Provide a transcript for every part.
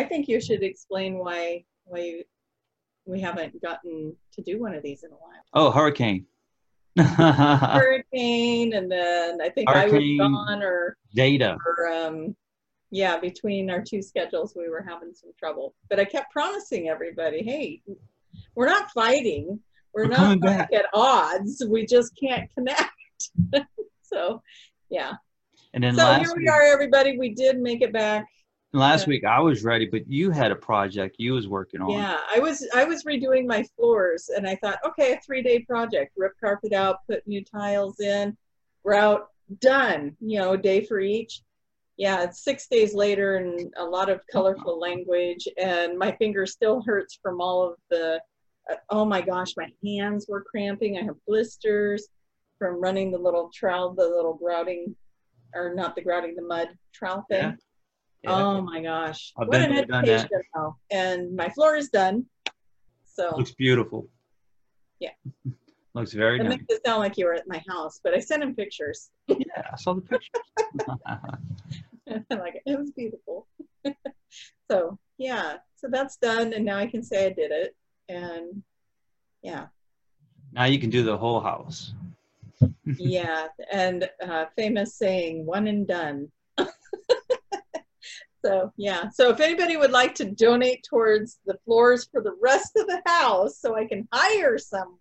I think you should explain why why you, we haven't gotten to do one of these in a while. Oh, hurricane. Hurricane, and then I think Hurricane. I was gone, or, Data. or um, yeah, between our two schedules, we were having some trouble. But I kept promising everybody, hey, we're not fighting. We're, We're not like at odds. We just can't connect. so, yeah. And then So last here we week, are, everybody. We did make it back. Last week I was ready, but you had a project you was working on. Yeah, I was I was redoing my floors, and I thought, okay, a three day project: rip carpet out, put new tiles in, grout, done. You know, a day for each. Yeah, it's six days later, and a lot of colorful language, and my finger still hurts from all of the. Uh, oh my gosh, my hands were cramping. I have blisters from running the little trowel, the little grouting, or not the grouting, the mud trowel thing. Yeah. Yeah. Oh my gosh. I've what been an done that. education though. And my floor is done. So Looks beautiful. Yeah. Looks very it nice. makes it sound like you were at my house, but I sent him pictures. Yeah, I saw the pictures. like it was beautiful. so yeah. So that's done and now I can say I did it. And yeah. now you can do the whole house. yeah. And uh, famous saying, one and done. So yeah, so if anybody would like to donate towards the floors for the rest of the house, so I can hire someone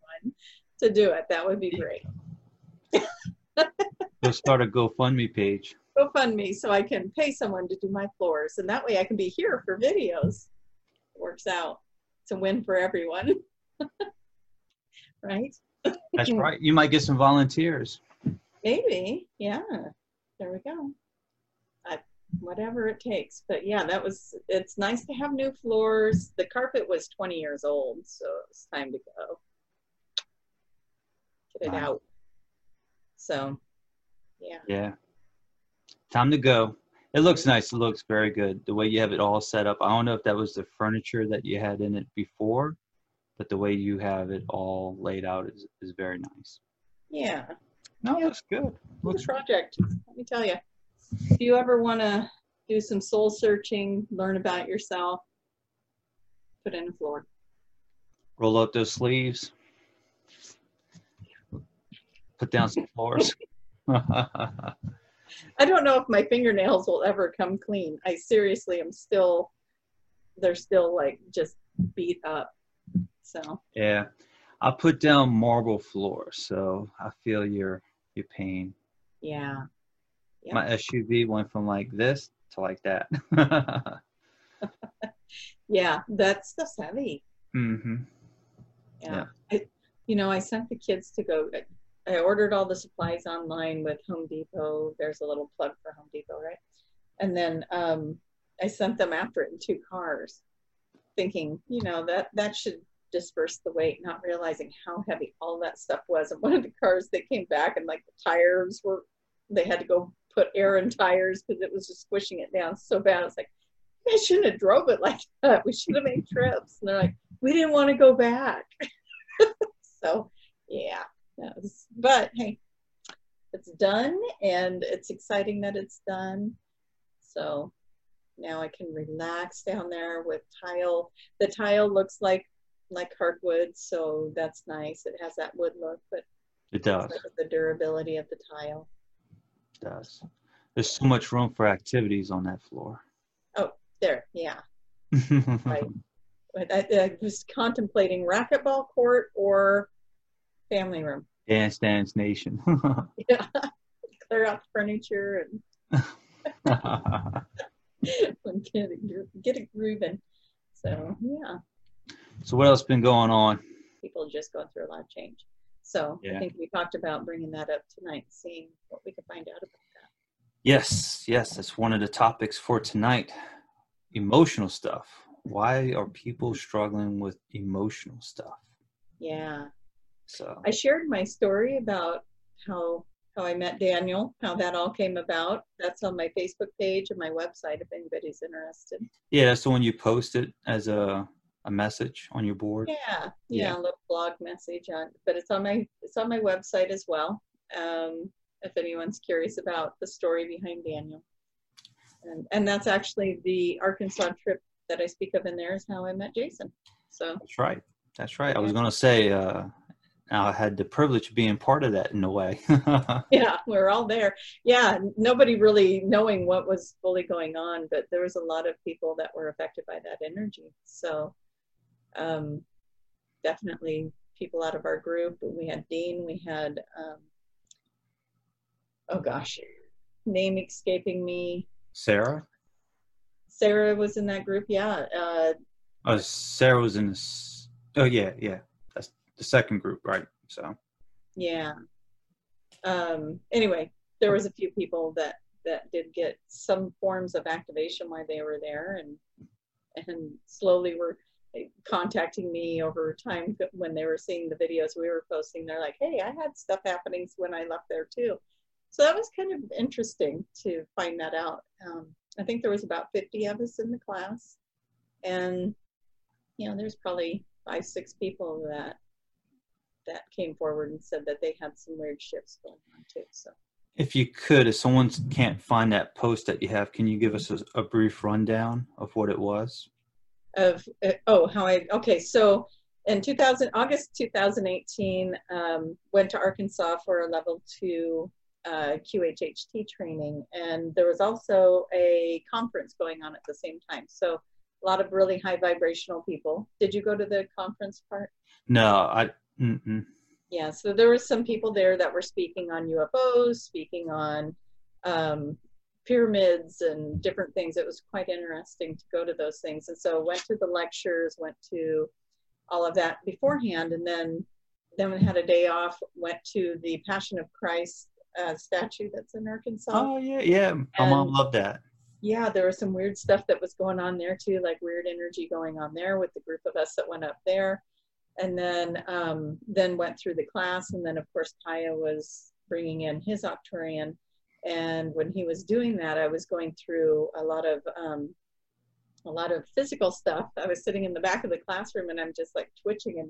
to do it, that would be great. Go start a GoFundMe page. GoFundMe so I can pay someone to do my floors, and that way I can be here for videos. It works out. It's a win for everyone, right? That's right. You might get some volunteers. Maybe, yeah. There we go. Whatever it takes, but yeah, that was. It's nice to have new floors. The carpet was 20 years old, so it's time to go. Get it Wow. out. So, yeah. Yeah. Time to go. It looks nice. It looks very good. The way you have it all set up. I don't know if that was the furniture that you had in it before, but the way you have it all laid out is, is very nice. Yeah. No, Yeah. looks good. Good Looks project. Let me tell you. If you ever want to do some soul searching, learn about yourself, put in a floor. roll up those sleeves. Put down some floors. I don't know if my fingernails will ever come clean. I seriously am still, they're still like just beat up. So, yeah. I put down marble floors, so I feel your your pain. yeah. Yeah. My SUV went from like this to like that. Yeah. That stuff's heavy. hmm Yeah. I, you know, I sent the kids to go, I ordered all the supplies online with Home Depot. There's a little plug for Home Depot, right? And then um, I sent them after it in two cars, thinking, you know, that that should disperse the weight, not realizing how heavy all that stuff was. And one of the cars, they came back and like the tires were, they had to go put air in tires because it was just squishing it down so bad. It's like, I shouldn't have drove it like that. We should have made trips. And they're like, we didn't want to go back. so, yeah. was- but hey, it's done and it's exciting that it's done. So now I can relax down there with tile. The tile looks like like hardwood, so that's nice. It has that wood look, but It does. like the durability of the tile. Does. There's so much room for activities on that floor. Oh, there, yeah. Right. I, I was contemplating racquetball court or family room. Dance Dance Nation. Yeah. Clear out the furniture and get it, get it grooving. So yeah, so what else been going on? people just going through a lot of change. So Yeah. I think we talked about bringing that up tonight, seeing what we can find out about that. Yes, yes, that's one of the topics for tonight. Emotional stuff. Why are people struggling with emotional stuff? Yeah, So I shared my story about how how I met Daniel, how that all came about. That's on my Facebook page and my website if anybody's interested. yeah, that's the one you posted as a a message on your board. Yeah, yeah, Yeah. a little blog message on, but it's on my it's on my website as well. Um, if anyone's curious about the story behind Daniel, and and that's actually the Arkansas trip that I speak of in there is how I met Jason. So that's right. That's right. I was going to say, uh, I had the privilege of being part of that in a way. yeah, we are all there. Yeah, nobody really knowing what was fully going on, but there was a lot of people that were affected by that energy. So, um, definitely people out of our group. We had Dean. We had, um, oh gosh, name escaping me. Sarah. Sarah was in that group. Yeah. Uh, oh, Sarah was in this. Oh yeah, yeah. That's the second group, right? So. Yeah. Um. Anyway, there was a few people that that did get some forms of activation while they were there, and and slowly were contacting me over time when they were seeing the videos we were posting. They're like, "Hey, I had stuff happening when I left there too." So that was kind of interesting to find that out. Um, I think there was about 50 of us in the class, and you know, there's probably five, six people that that came forward and said that they had some weird shifts going on too. So. If you could, if someone can't find that post that you have, can you give us a, a brief rundown of what it was? Of uh, oh how I okay so in 2000 August 2018 um, went to Arkansas for a level two uh, QHHT training. And there was also a conference going on at the same time. So a lot of really high vibrational people. Did you go to the conference part? No I mm-mm. yeah so there were some people there that were speaking on UFOs speaking on um, pyramids and different things. It was quite interesting to go to those things. And so went to the lectures, went to all of that beforehand, and then then had a day off, went to the Passion of Christ uh, statue that's in Arkansas. Oh yeah, yeah. My mom loved that. Yeah, there was some weird stuff that was going on there too, like weird energy going on there with the group of us that went up there. And then um, then went through the class, and then of course Kaya was bringing in his Arcturian and when he was doing that, I was going through a lot of um, a lot of physical stuff. I was sitting in the back of the classroom and I'm just like twitching and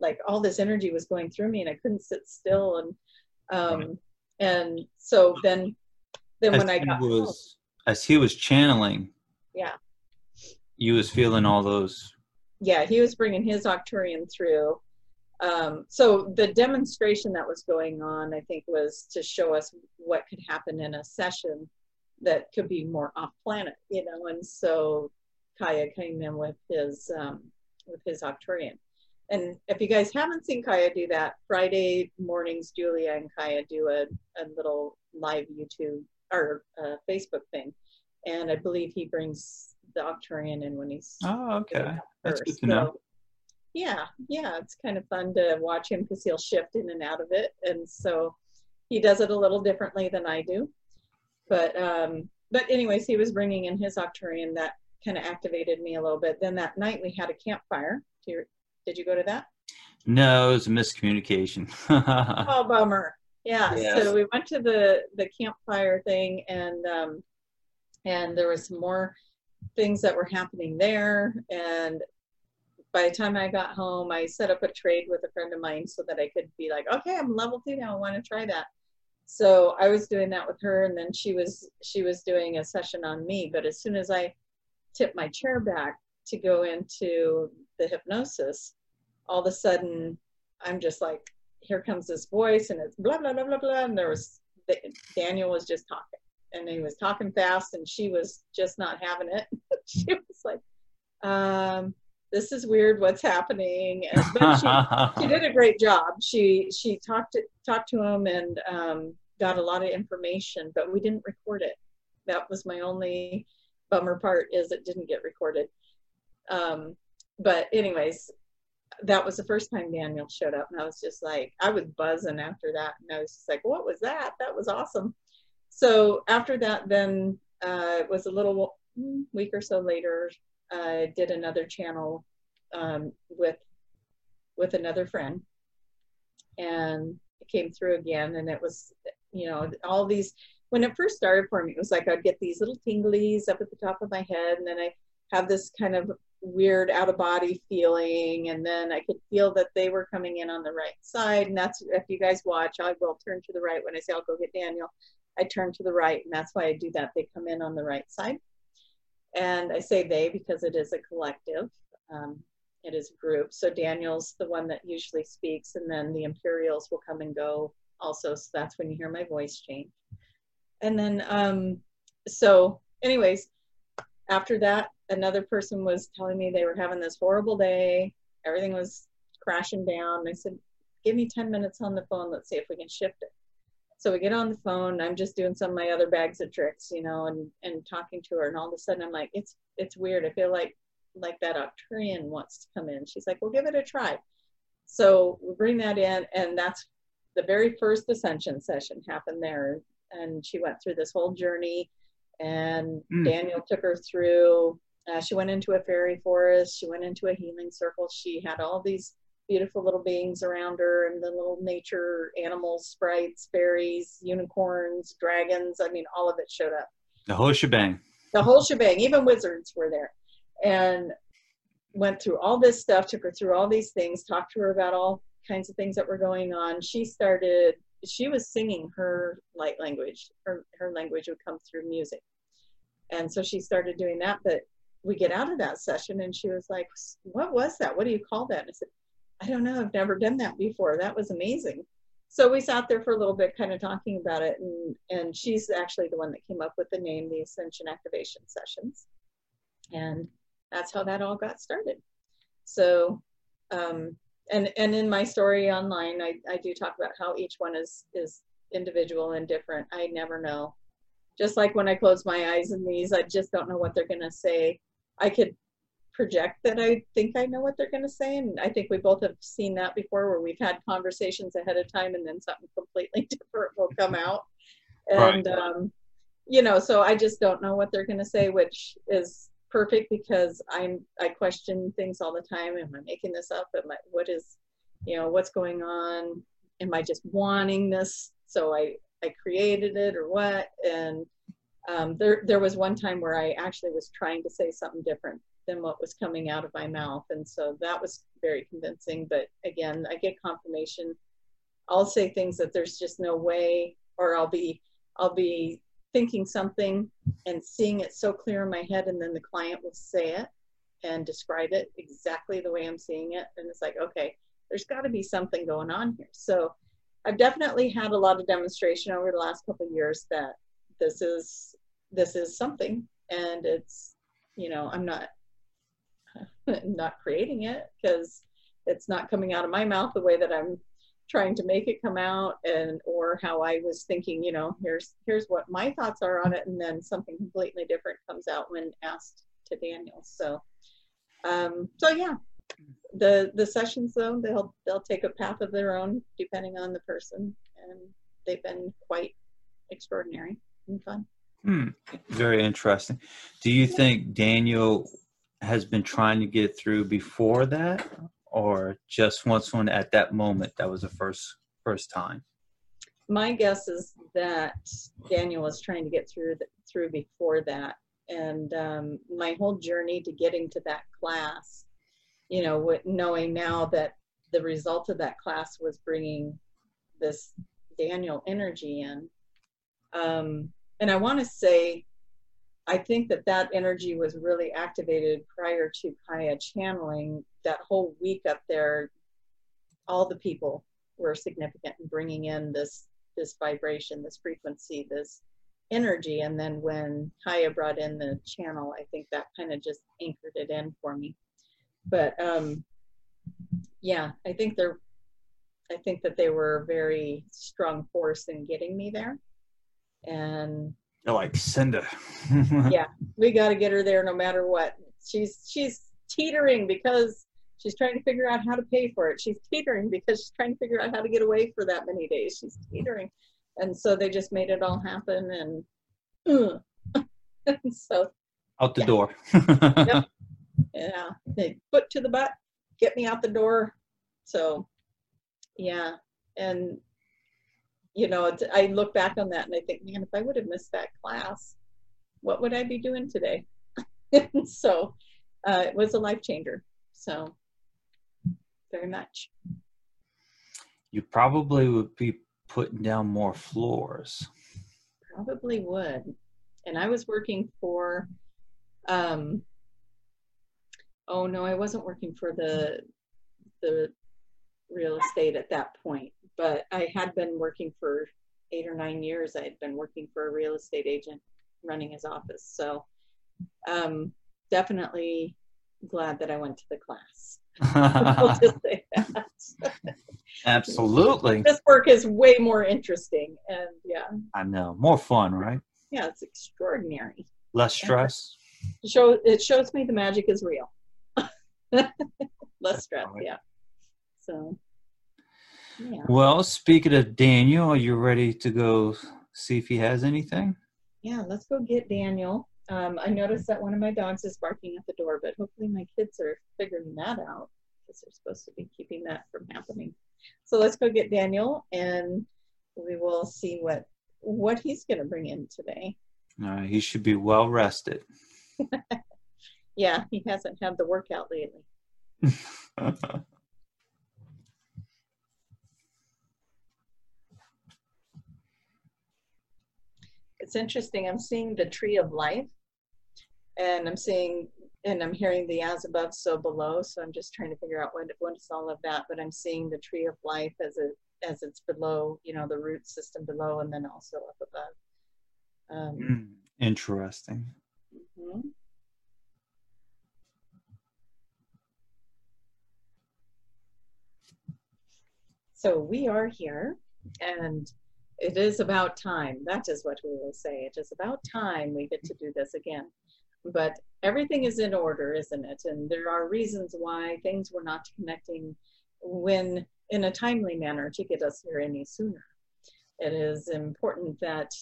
like all this energy was going through me and I couldn't sit still and um, and so then then as when I got was home, as he was channeling, yeah, you was feeling all those. Yeah, he was bringing his Arcturian through, um, so the demonstration that was going on, I think, was to show us what could happen in a session that could be more off planet, you know. And so Kaya came in with his um, with his Arcturian. And if you guys haven't seen Kaya do that, Friday mornings, Julia and Kaya do a, a little live YouTube or uh, Facebook thing. And I believe he brings the Arcturian in when he's. Oh, okay. That's good to so, know yeah, yeah, it's kind of fun to watch him because he'll shift in and out of it, and so he does it a little differently than I do. But um, but anyways, he was bringing in his Arcturian that kind of activated me a little bit. Then that night we had a campfire. Did you go to that? No, it was a miscommunication. oh, bummer. Yeah. Yes. So we went to the the campfire thing, and um, and there was some more things that were happening there, and by the time I got home, I set up a trade with a friend of mine so that I could be like, okay, I'm level two now. I want to try that. So I was doing that with her, and then she was she was doing a session on me. But as soon as I tipped my chair back to go into the hypnosis, all of a sudden I'm just like, here comes this voice, and it's blah blah blah blah blah. And there was Daniel was just talking, and he was talking fast, and she was just not having it. she was like, um, this is weird what's happening. And but she, she did a great job. She she talked to, talked to him and um, got a lot of information but we didn't record it. That was my only bummer part is it didn't get recorded. Um, but anyways that was the first time daniel showed up and i was just like i was buzzing after that and i was just like what was that? That was awesome. So after that then uh, it was a little week or so later uh, did another channel um, with with another friend, and it came through again, and it was you know all these. When it first started for me, it was like I'd get these little tinglies up at the top of my head, and then I have this kind of weird out of body feeling and then i could feel that they were coming in on the right side and that's if you guys watch i will turn to the right when i say i'll go get daniel. I turn to the right and that's why i do that. They come in on the right side And I say they because it is a collective. Um, it is a group. So Daniel's the one that usually speaks, and then the Imperials will come and go also. So that's when you hear my voice change. And then, um, so, anyways, after that, another person was telling me they were having this horrible day. Everything was crashing down. I said, Give me 10 minutes on the phone. Let's see if we can shift it. So we get on the phone. I'm just doing some of my other bags of tricks, you know, and, and talking to her. And all of a sudden, I'm like, It's it's weird. I feel like like that Arcturian wants to come in. She's like, well, give it a try. So we bring that in, and that's the very first ascension session happened there. And she went through this whole journey, and mm. Daniel took her through. Uh, she went into a fairy forest. She went into a healing circle. She had all these beautiful little beings around her, and the little nature animals, sprites, fairies, unicorns, dragons. I mean, all of it showed up. The whole shebang. The whole shebang. Even wizards were there and went through all this stuff, took her through all these things, talked to her about all kinds of things that were going on. She started, she was singing her light language. Her, her language would come through music. And so she started doing that. But we get out of that session and she was like, What was that? What do you call that? And I said, I don't know. I've never done that before. That was amazing. So we sat there for a little bit, kind of talking about it. And, and she's actually the one that came up with the name, the Ascension Activation Sessions. And that's how that all got started. So, um, and and in my story online, I, I do talk about how each one is is individual and different. I never know. Just like when I close my eyes in these, I just don't know what they're gonna say. I could project that I think I know what they're gonna say, and I think we both have seen that before, where we've had conversations ahead of time, and then something completely different will come out. And right. um, you know, so I just don't know what they're gonna say, which is perfect because I'm I question things all the time. Am I making this up? Am I what is you know what's going on? Am I just wanting this so I I created it or what? And um, there there was one time where I actually was trying to say something different than what was coming out of my mouth, and so that was very convincing. But again, I get confirmation. I'll say things that there's just no way, or I'll be I'll be thinking something and seeing it so clear in my head and then the client will say it and describe it exactly the way I'm seeing it and it's like okay there's got to be something going on here so I've definitely had a lot of demonstration over the last couple years that this is this is something and it's you know I'm not not creating it because it's not coming out of my mouth the way that I'm trying to make it come out and or how I was thinking, you know, here's here's what my thoughts are on it and then something completely different comes out when asked to Daniel. So um so yeah. The the sessions though, they'll they'll take a path of their own depending on the person and they've been quite extraordinary and fun. Hmm. Very interesting. Do you think Daniel has been trying to get through before that or just once one at that moment? That was the first first time. My guess is that daniel was trying to get through the, through before that. And um, my whole journey to getting to that class you know with knowing now that the result of that class was bringing this daniel energy in um, and i want to say I think that that energy was really activated prior to Kaya channeling. That whole week up there, all the people were significant in bringing in this this vibration, this frequency, this energy. And then when Kaya brought in the channel, I think that kind of just anchored it in for me. But um, yeah, I think they're, I think that they were a very strong force in getting me there. And they're like, send her. yeah, we got to get her there no matter what. She's she's teetering because she's trying to figure out how to pay for it. She's teetering because she's trying to figure out how to get away for that many days. She's teetering, and so they just made it all happen. And, uh, and so out the yeah. door. yep. Yeah, they foot to the butt, get me out the door. So, yeah, and you know, I look back on that and I think, man, if I would have missed that class, what would I be doing today? so uh, it was a life changer. So very much. You probably would be putting down more floors. Probably would. And I was working for Um, oh no, I wasn't working for the the real estate at that point, but I had been working for eight or nine years. I had been working for a real estate agent running his office. So um, definitely glad that I went to the class. I'll just say that. Absolutely. this work is way more interesting and yeah. I know. More fun, right? Yeah, it's extraordinary. Less stress. It show it shows me the magic is real. Less stress, yeah. So yeah. Well, speaking of Daniel, are you ready to go see if he has anything? Yeah, let's go get Daniel. Um, I noticed that one of my dogs is barking at the door, but hopefully my kids are figuring that out because they're supposed to be keeping that from happening. So let's go get Daniel and we will see what what he's going to bring in today. Uh, he should be well rested. yeah, he hasn't had the workout lately. it's interesting. I'm seeing the tree of life and I'm seeing and I'm hearing the as above, so below. So I'm just trying to figure out what what is all of that. But I'm seeing the tree of life as it as it's below, you know, the root system below, and then also up above. Um, mm, interesting. Mm-hmm. So we are here, and it is about time. That is what we will say. It is about time we get to do this again but everything is in order, isn't it? And there are reasons why things were not connecting when in a timely manner to get us here any sooner. It is important that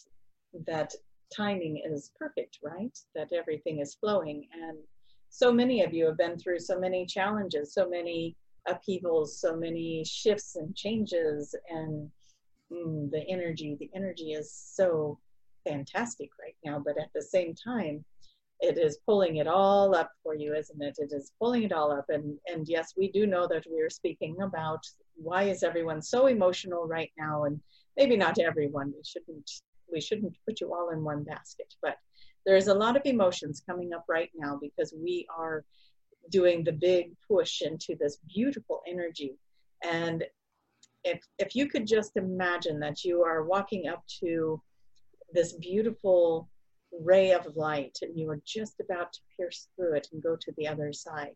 that timing is perfect, right? That everything is flowing. And so many of you have been through so many challenges, so many upheavals, so many shifts and changes, and mm, the energy, the energy is so fantastic right now. But at the same time, it is pulling it all up for you, isn't it? It is pulling it all up. And, and yes, we do know that we are speaking about why is everyone so emotional right now? And maybe not everyone. We shouldn't we shouldn't put you all in one basket. But there's a lot of emotions coming up right now because we are doing the big push into this beautiful energy. And if if you could just imagine that you are walking up to this beautiful ray of light and you are just about to pierce through it and go to the other side.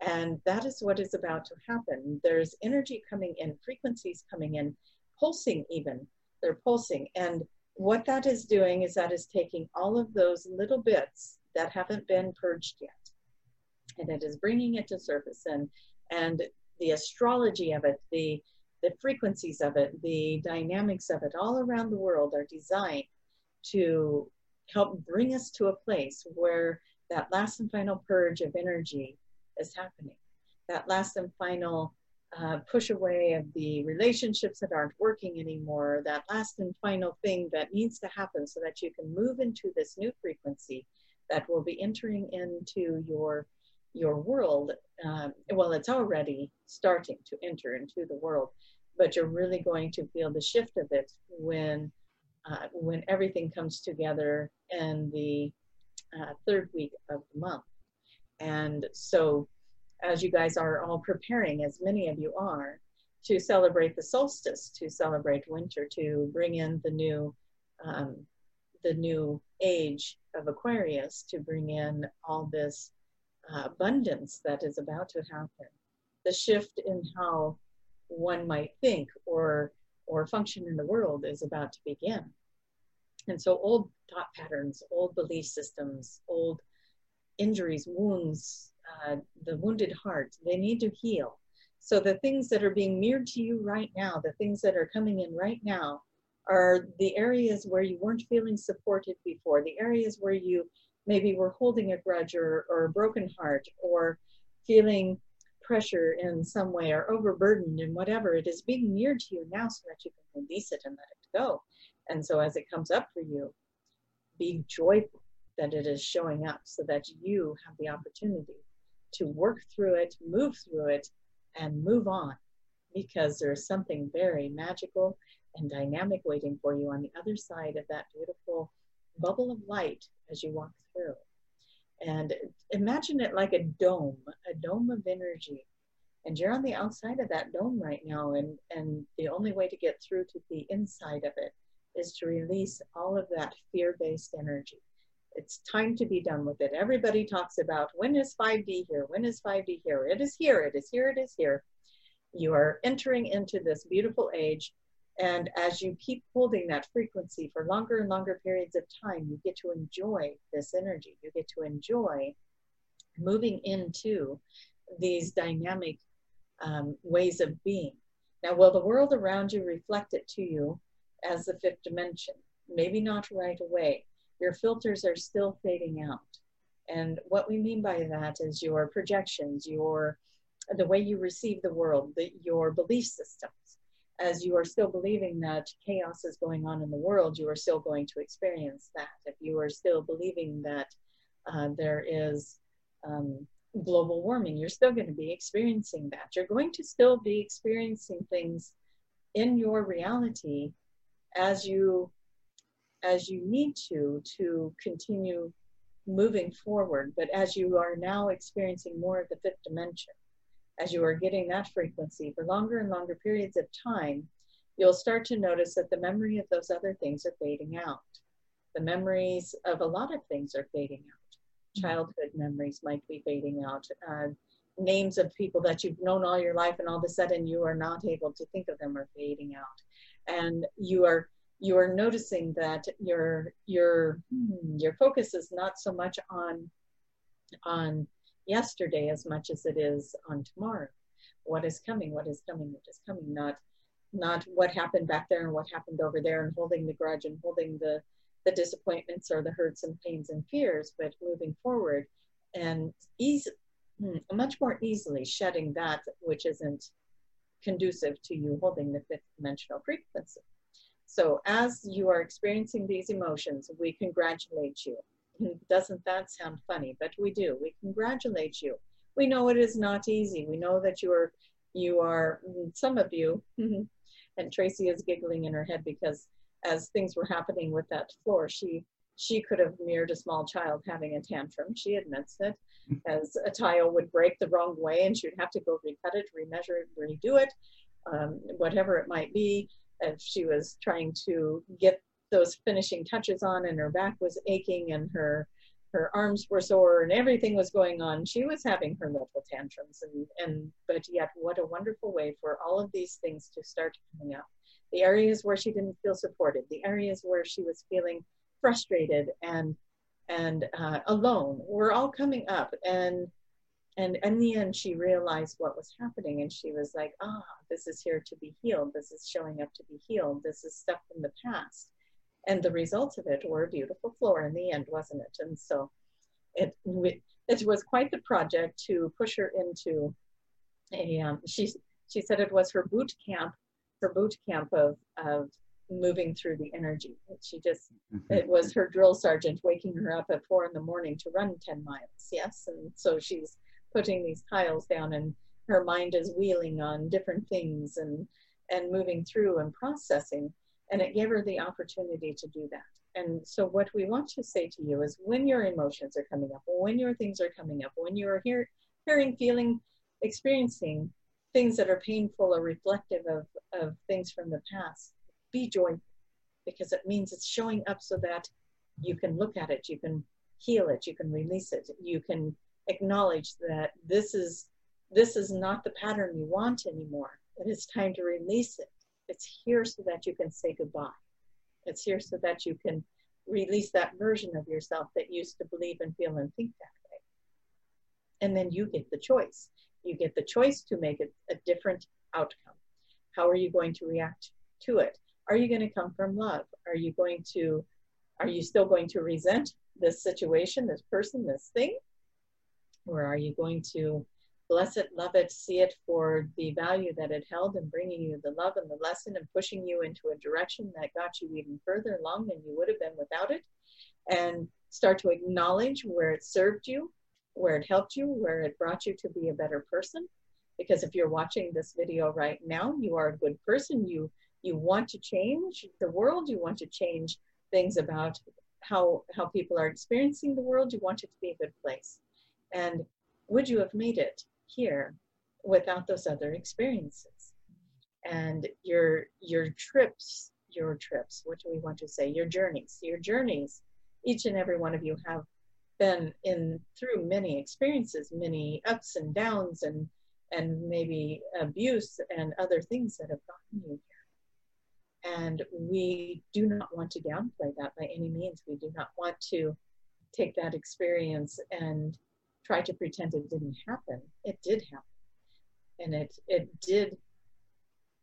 And that is what is about to happen. There's energy coming in, frequencies coming in, pulsing even. They're pulsing. And what that is doing is that is taking all of those little bits that haven't been purged yet. And it is bringing it to surface. And, and the astrology of it, the, the frequencies of it, the dynamics of it all around the world are designed to help bring us to a place where that last and final purge of energy is happening. That last and final uh, push away of the relationships that aren't working anymore, that last and final thing that needs to happen so that you can move into this new frequency that will be entering into your your world. Um, well, it's already starting to enter into the world, but you're really going to feel the shift of it when uh, when everything comes together in the uh, third week of the month. And so, as you guys are all preparing, as many of you are, to celebrate the solstice, to celebrate winter, to bring in the new, um, the new age of Aquarius, to bring in all this abundance that is about to happen, the shift in how one might think or or function in the world is about to begin. And so old thought patterns, old belief systems, old injuries, wounds, uh, the wounded heart, they need to heal. So the things that are being mirrored to you right now, the things that are coming in right now, are the areas where you weren't feeling supported before, the areas where you maybe we're holding a grudge or, or a broken heart or feeling pressure in some way or overburdened and whatever, it is being near to you now so that you can release it and let it go. And so as it comes up for you, be joyful that it is showing up so that you have the opportunity to work through it, move through it, and move on because there's something very magical and dynamic waiting for you on the other side of that beautiful bubble of light as you walk through. And imagine it like a dome, a dome of energy. And you're on the outside of that dome right now. And, and the only way to get through to the inside of it is to release all of that fear based energy. It's time to be done with it. Everybody talks about when is 5D here? When is 5D here? It is here, it is here, it is here. You are entering into this beautiful age. And as you keep holding that frequency for longer and longer periods of time, you get to enjoy this energy. You get to enjoy moving into these dynamic um, ways of being. Now, will the world around you reflect it to you as the fifth dimension? Maybe not right away. Your filters are still fading out. And what we mean by that is your projections, your the way you receive the world, the, your belief systems. As you are still believing that chaos is going on in the world, you are still going to experience that. If you are still believing that uh, there is um, global warming, you're still going to be experiencing that. You're going to still be experiencing things in your reality as you as you need to to continue moving forward but as you are now experiencing more of the fifth dimension as you are getting that frequency for longer and longer periods of time, you'll start to notice that the memory of those other things are fading out. The memories of a lot of things are fading out. Mm-hmm. Childhood memories might be fading out. Uh, names of people that you've known all your life, and all of a sudden you are not able to think of them are fading out. And you are you are noticing that your your hmm, your focus is not so much on on yesterday as much as it is on tomorrow. What is coming? What is coming? What is coming? Not not what happened back there and what happened over there and holding the grudge and holding the the disappointments or the hurts and pains and fears, but moving forward and easy, hmm, much more easily shedding that which isn't conducive to you holding the fifth dimensional frequency. So as you are experiencing these emotions, we congratulate you doesn't that sound funny? But we do. We congratulate you. We know it is not easy. We know that you are, you are, some of you, and Tracy is giggling in her head because as things were happening with that floor, she she could have mirrored a small child having a tantrum. She admits it, as a tile would break the wrong way and she would have to go recut it, remeasure it, redo it, um, whatever it might be. If she was trying to get those finishing touches on and her back was aching and her her arms were sore and everything was going on. She was having her little tantrums and and but yet what a wonderful way for all of these things to start coming up. The areas where she didn't feel supported the areas where she was feeling frustrated and and uh, alone were all coming up. And and in the end she realized what was happening and she was like ah this is here to be healed. This is showing up to be healed. This is stuff from the past and the results of it were a beautiful floor in the end, wasn't it? And so it it was quite the project to push her into a. Um, she she said it was her boot camp, her boot camp of of moving through the energy. She just mm-hmm. it was her drill sergeant waking her up at four in the morning to run ten miles. Yes, and so she's putting these tiles down, and her mind is wheeling on different things and and moving through and processing and it gave her the opportunity to do that. And so, what we want to say to you is when your emotions are coming up, when your things are coming up, when you're hear, hearing, feeling, experiencing things that are painful or reflective of, of things from the past, be joyful because it means it's showing up so that you can look at it, you can heal it, you can release it, you can acknowledge that this is this is not the pattern you want anymore. It is time to release it it's here so that you can say goodbye. It's here so that you can release that version of yourself that used to believe and feel and think that way. And then you get the choice. You get the choice to make it a different outcome. How are you going to react to it? Are you going to come from love? Are you going to, are you still going to resent this situation, this person, this thing? Or are you going to bless it, love it, see it for the value that it held in bringing you the love and the lesson and pushing you into a direction that got you even further along than you would have been without it. And start to acknowledge where it served you, where it helped you, where it brought you to be a better person. Because if you're watching this video right now, you are a good person. You you want to change the world. You want to change things about how how people are experiencing the world you want it to be a good place and would you have made it here without those other experiences. And your your trips your trips what do we want to say? Your journeys your journeys. Each and every one of you have been in through many experiences many ups and downs and and maybe abuse and other things that have gotten you here. And we do not want to downplay that by any means. We do not want to take that experience and try to pretend it didn't happen. It did happen. And it it did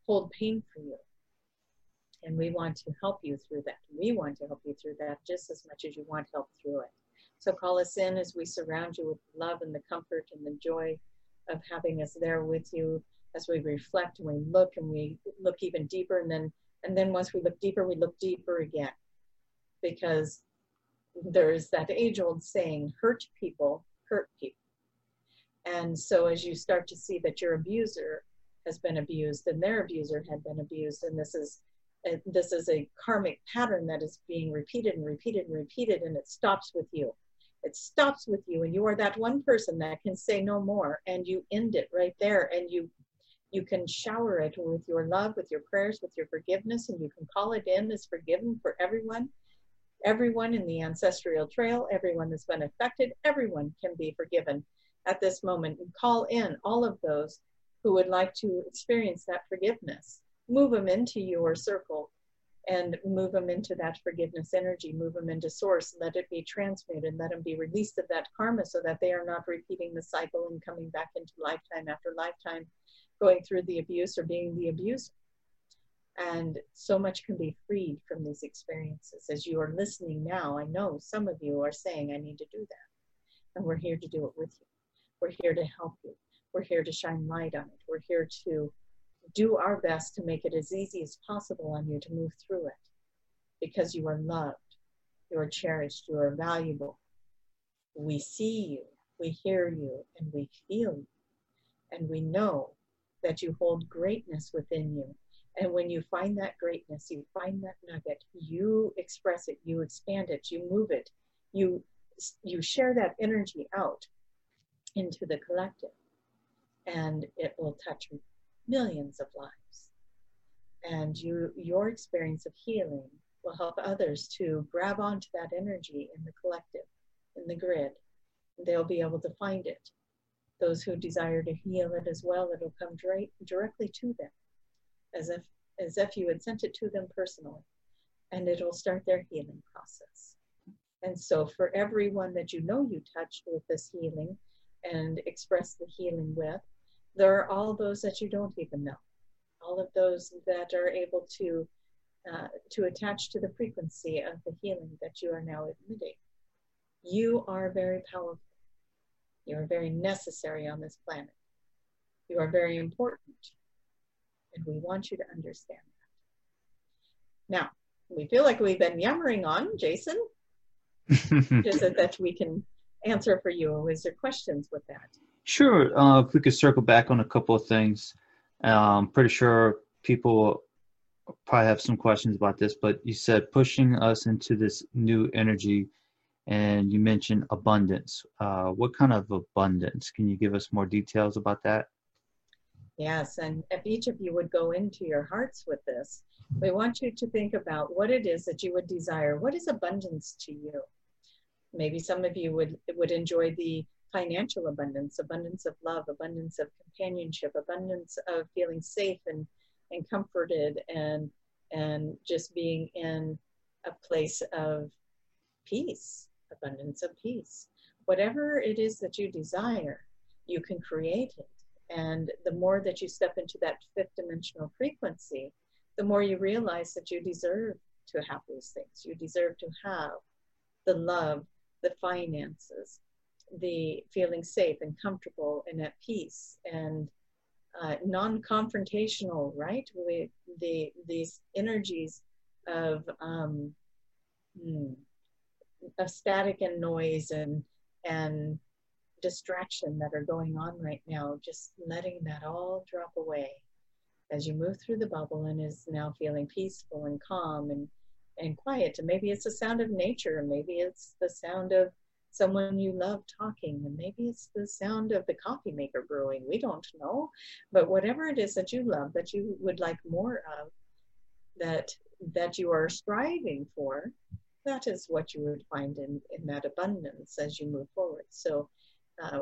hold pain for you. And we want to help you through that. We want to help you through that just as much as you want help through it. So call us in as we surround you with love and the comfort and the joy of having us there with you as we reflect and we look and we look even deeper. And then and then once we look deeper we look deeper again. Because there's that age old saying hurt people hurt people. And so as you start to see that your abuser has been abused and their abuser had been abused and this is uh, this is a karmic pattern that is being repeated and repeated and repeated and it stops with you. It stops with you and you are that one person that can say no more and you end it right there and you you can shower it with your love with your prayers with your forgiveness and you can call it in as forgiven for everyone everyone in the ancestral trail everyone that's been affected everyone can be forgiven at this moment. And call in all of those who would like to experience that forgiveness. Move them into your circle and move them into that forgiveness energy, move them into source, let it be transmuted, let them be released of that karma so that they are not repeating the cycle and coming back into lifetime after lifetime, going through the abuse or being the abuser. And so much can be freed from these experiences. As you are listening now, I know some of you are saying, I need to do that. And we're here to do it with you. We're here to help you. We're here to shine light on it. We're here to do our best to make it as easy as possible on you to move through it because you are loved, you are cherished, you are valuable. We see you, we hear you, and we feel you. And we know that you hold greatness within you. And when you find that greatness, you find that nugget, you express it, you expand it, you move it, you you share that energy out into the collective and it will touch millions of lives. And you, your experience of healing will help others to grab onto that energy in the collective, in the grid. They'll be able to find it. Those who desire to heal it as well, it'll come direct, directly to them, as if as if you had sent it to them personally, and it'll start their healing process. And so, for everyone that you know you touched with this healing and expressed the healing with, there are all those that you don't even know, all of those that are able to uh, to attach to the frequency of the healing that you are now admitting. You are very powerful. You are very necessary on this planet. You are very important. And we want you to understand that. Now, we feel like we've been yammering on, Jason. is it that we can answer for you, or is there questions with that? Sure. Uh, if we could circle back on a couple of things, I'm um, pretty sure people probably have some questions about this, but you said pushing us into this new energy, and you mentioned abundance. Uh, what kind of abundance? Can you give us more details about that? Yes, and if each of you would go into your hearts with this, we want you to think about what it is that you would desire. What is abundance to you? Maybe some of you would would enjoy the financial abundance, abundance of love, abundance of companionship, abundance of feeling safe and, and comforted and and just being in a place of peace, abundance of peace. Whatever it is that you desire, you can create it. And the more that you step into that fifth dimensional frequency, the more you realize that you deserve to have those things. You deserve to have the love, the finances, the feeling safe and comfortable and at peace and uh, non-confrontational, right? With the these energies of um, hmm, of static and noise and and distraction that are going on right now, just letting that all drop away as you move through the bubble and is now feeling peaceful and calm and and quiet. And maybe it's the sound of nature, maybe it's the sound of someone you love talking, and maybe it's the sound of the coffee maker brewing. We don't know. But whatever it is that you love, that you would like more of, that that you are striving for, that is what you would find in, in that abundance as you move forward. So, uh,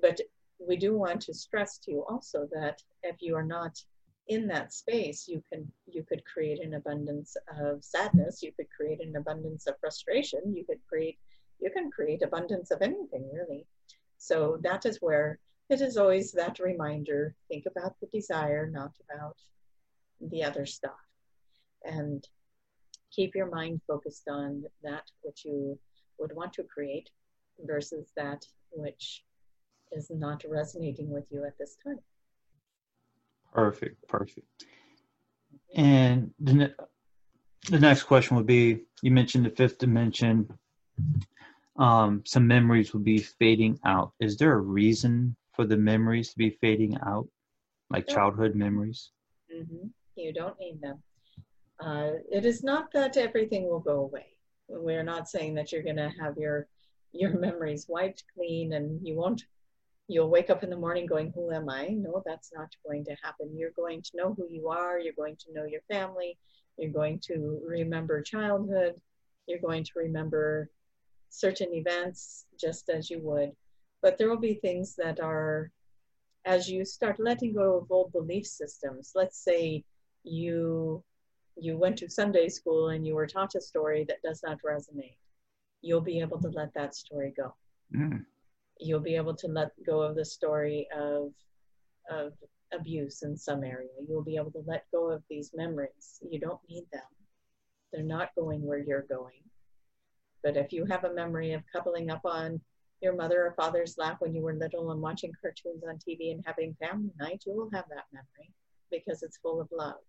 but we do want to stress to you also that if you are not in that space you can you could create an abundance of sadness you could create an abundance of frustration you could create you can create abundance of anything really. So that is where it is always that reminder think about the desire not about the other stuff. And keep your mind focused on that which you would want to create versus that which is not resonating with you at this time Perfect, perfect. And the, ne- the next question would be you mentioned the fifth dimension. Um, some memories will be fading out. Is there a reason for the memories to be fading out, like childhood memories? Mm-hmm. You don't need them. Uh, it is not that everything will go away. We're not saying that you're going to have your your memories wiped clean and you won't you'll wake up in the morning going, Who am I? No, that's not going to happen. You're going to know who you are. You're going to know your family. You're going to remember childhood. You're going to remember certain events just as you would. But there will be things that are, as you start letting go of old belief systems, let's say you you went to Sunday school and you were taught a story that does not resonate, you'll be able to let that story go. Mm you'll be able to let go of the story of of abuse in some area. You'll be able to let go of these memories. You don't need them. They're not going where you're going. But if you have a memory of coupling up on your mother or father's lap when you were little and watching cartoons on TV and having family night, you will have that memory because it's full of love.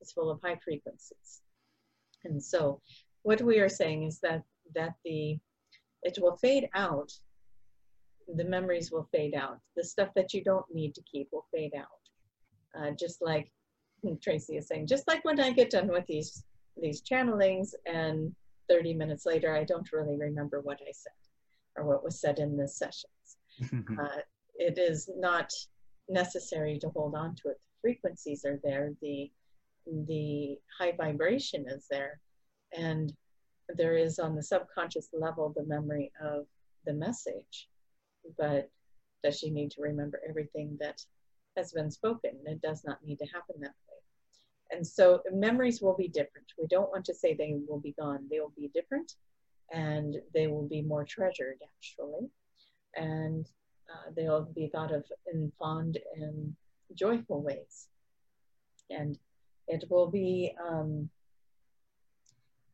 It's full of high frequencies. And so what we are saying is that that the it will fade out the memories will fade out. The stuff that you don't need to keep will fade out. Uh, just like Tracy is saying, just like when I get done with these these channelings and 30 minutes later, I don't really remember what I said or what was said in the sessions. uh, it is not necessary to hold on to it. The frequencies are there. The the high vibration is there, and there is on the subconscious level the memory of the message but does she need to remember everything that has been spoken? It does not need to happen that way. And so memories will be different. We don't want to say they will be gone. They will be different and they will be more treasured actually. And uh, they'll be thought of in fond and joyful ways. And it will be, um,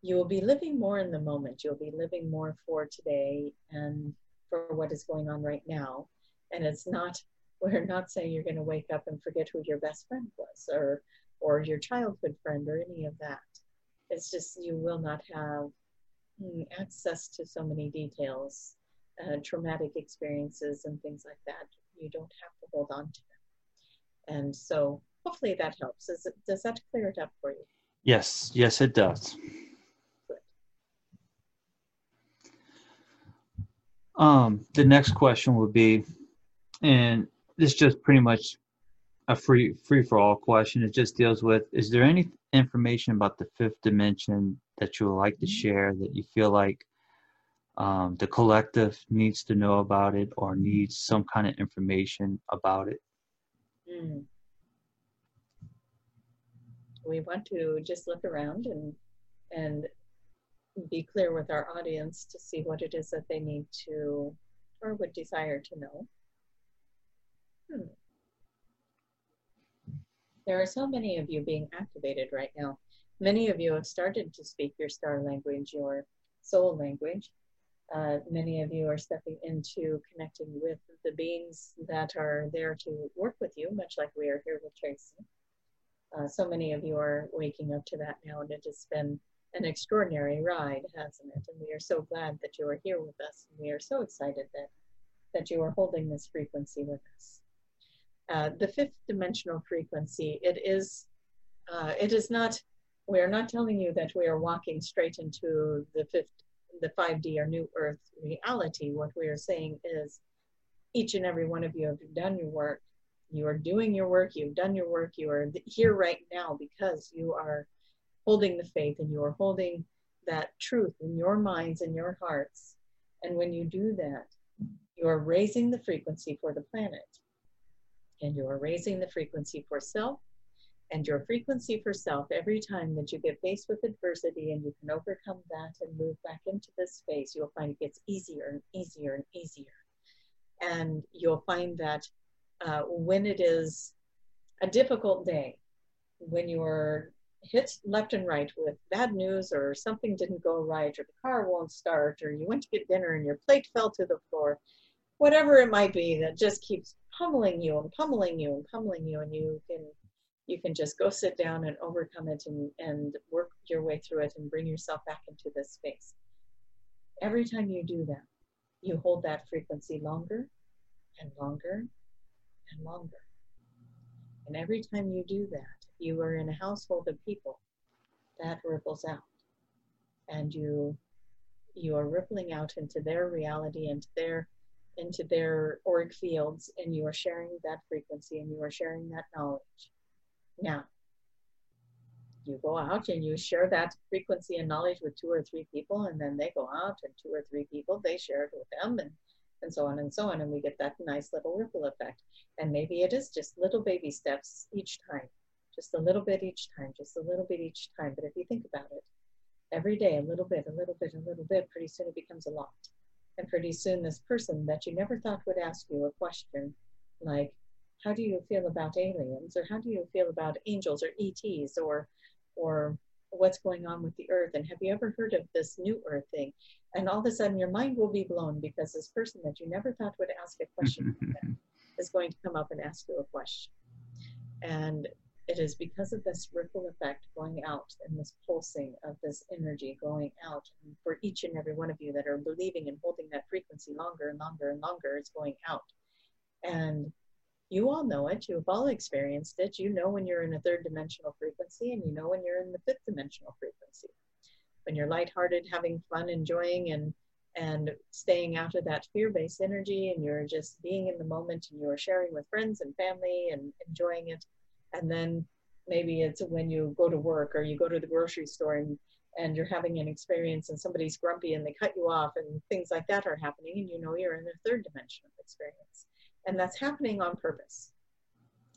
you will be living more in the moment. You'll be living more for today and for what is going on right now. And it's not, we're not saying you're going to wake up and forget who your best friend was or, or your childhood friend or any of that. It's just you will not have mm, access to so many details, uh, traumatic experiences, and things like that. You don't have to hold on to them. And so hopefully that helps. It, does that clear it up for you? Yes, yes, it does. Um, the next question would be, and this is just pretty much a free free for all question. It just deals with: Is there any information about the fifth dimension that you would like to mm-hmm. share that you feel like um, the collective needs to know about it or needs some kind of information about it? Mm. We want to just look around and and be clear with our audience to see what it is that they need to or would desire to know. Hmm. There are so many of you being activated right now. Many of you have started to speak your star language, your soul language. Uh, many of you are stepping into connecting with the beings that are there to work with you, much like we are here with Tracy. Uh, so many of you are waking up to that now, and it has been an extraordinary ride, hasn't it? And we are so glad that you are here with us. And we are so excited that, that you are holding this frequency with us. Uh, the fifth dimensional frequency, it is, uh, it is not we are not telling you that we are walking straight into the fifth, the 5D or new earth reality. What we are saying is each and every one of you have done your work. You are doing your work. You've done your work. You are here right now because you are holding the faith and you are holding that truth in your minds and your hearts. And when you do that, you are raising the frequency for the planet. And you are raising the frequency for self and your frequency for self every time that you get faced with adversity and you can overcome that and move back into this space, you'll find it gets easier and easier and easier. And you'll find that uh, when it is a difficult day, when you're hit left and right with bad news or something didn't go right or the car won't start or you went to get dinner and your plate fell to the floor, whatever it might be that just keeps pummeling you and pummeling you and pummeling you and you can you can just go sit down and overcome it and, and work your way through it and bring yourself back into this space. Every time you do that, you hold that frequency longer and longer and longer. And every time you do that, you are in a household of people, that ripples out. And you you are rippling out into their reality, into their into their auric fields, and you are sharing that frequency and you are sharing that knowledge. Now, you go out and you share that frequency and knowledge with two or three people, and then they go out and two or three people, they share it with them, and, and so on and so on. And we get that nice little ripple effect. And maybe it is just little baby steps each time, just a little bit each time, just a little bit each time. But if you think about it, every day, a little bit, a little bit, a little bit, pretty soon it becomes a lot. And pretty soon, this person that you never thought would ask you a question like, how do you feel about aliens or how do you feel about angels or ETs or or what's going on with the earth and have you ever heard of this new earth thing and all of a sudden your mind will be blown because this person that you never thought would ask a question is going to come up and ask you a question and it is because of this ripple effect going out and this pulsing of this energy going out and for each and every one of you that are believing and holding that frequency longer and longer and longer it's going out and you all know it. You've all experienced it. You know when you're in a third dimensional frequency, and you know when you're in the fifth dimensional frequency. When you're lighthearted, having fun, enjoying, and and staying out of that fear-based energy, and you're just being in the moment, and you're sharing with friends and family and enjoying it. And then maybe it's when you go to work or you go to the grocery store and and you're having an experience and somebody's grumpy and they cut you off and things like that are happening and you know you're in a third dimension of experience and that's happening on purpose.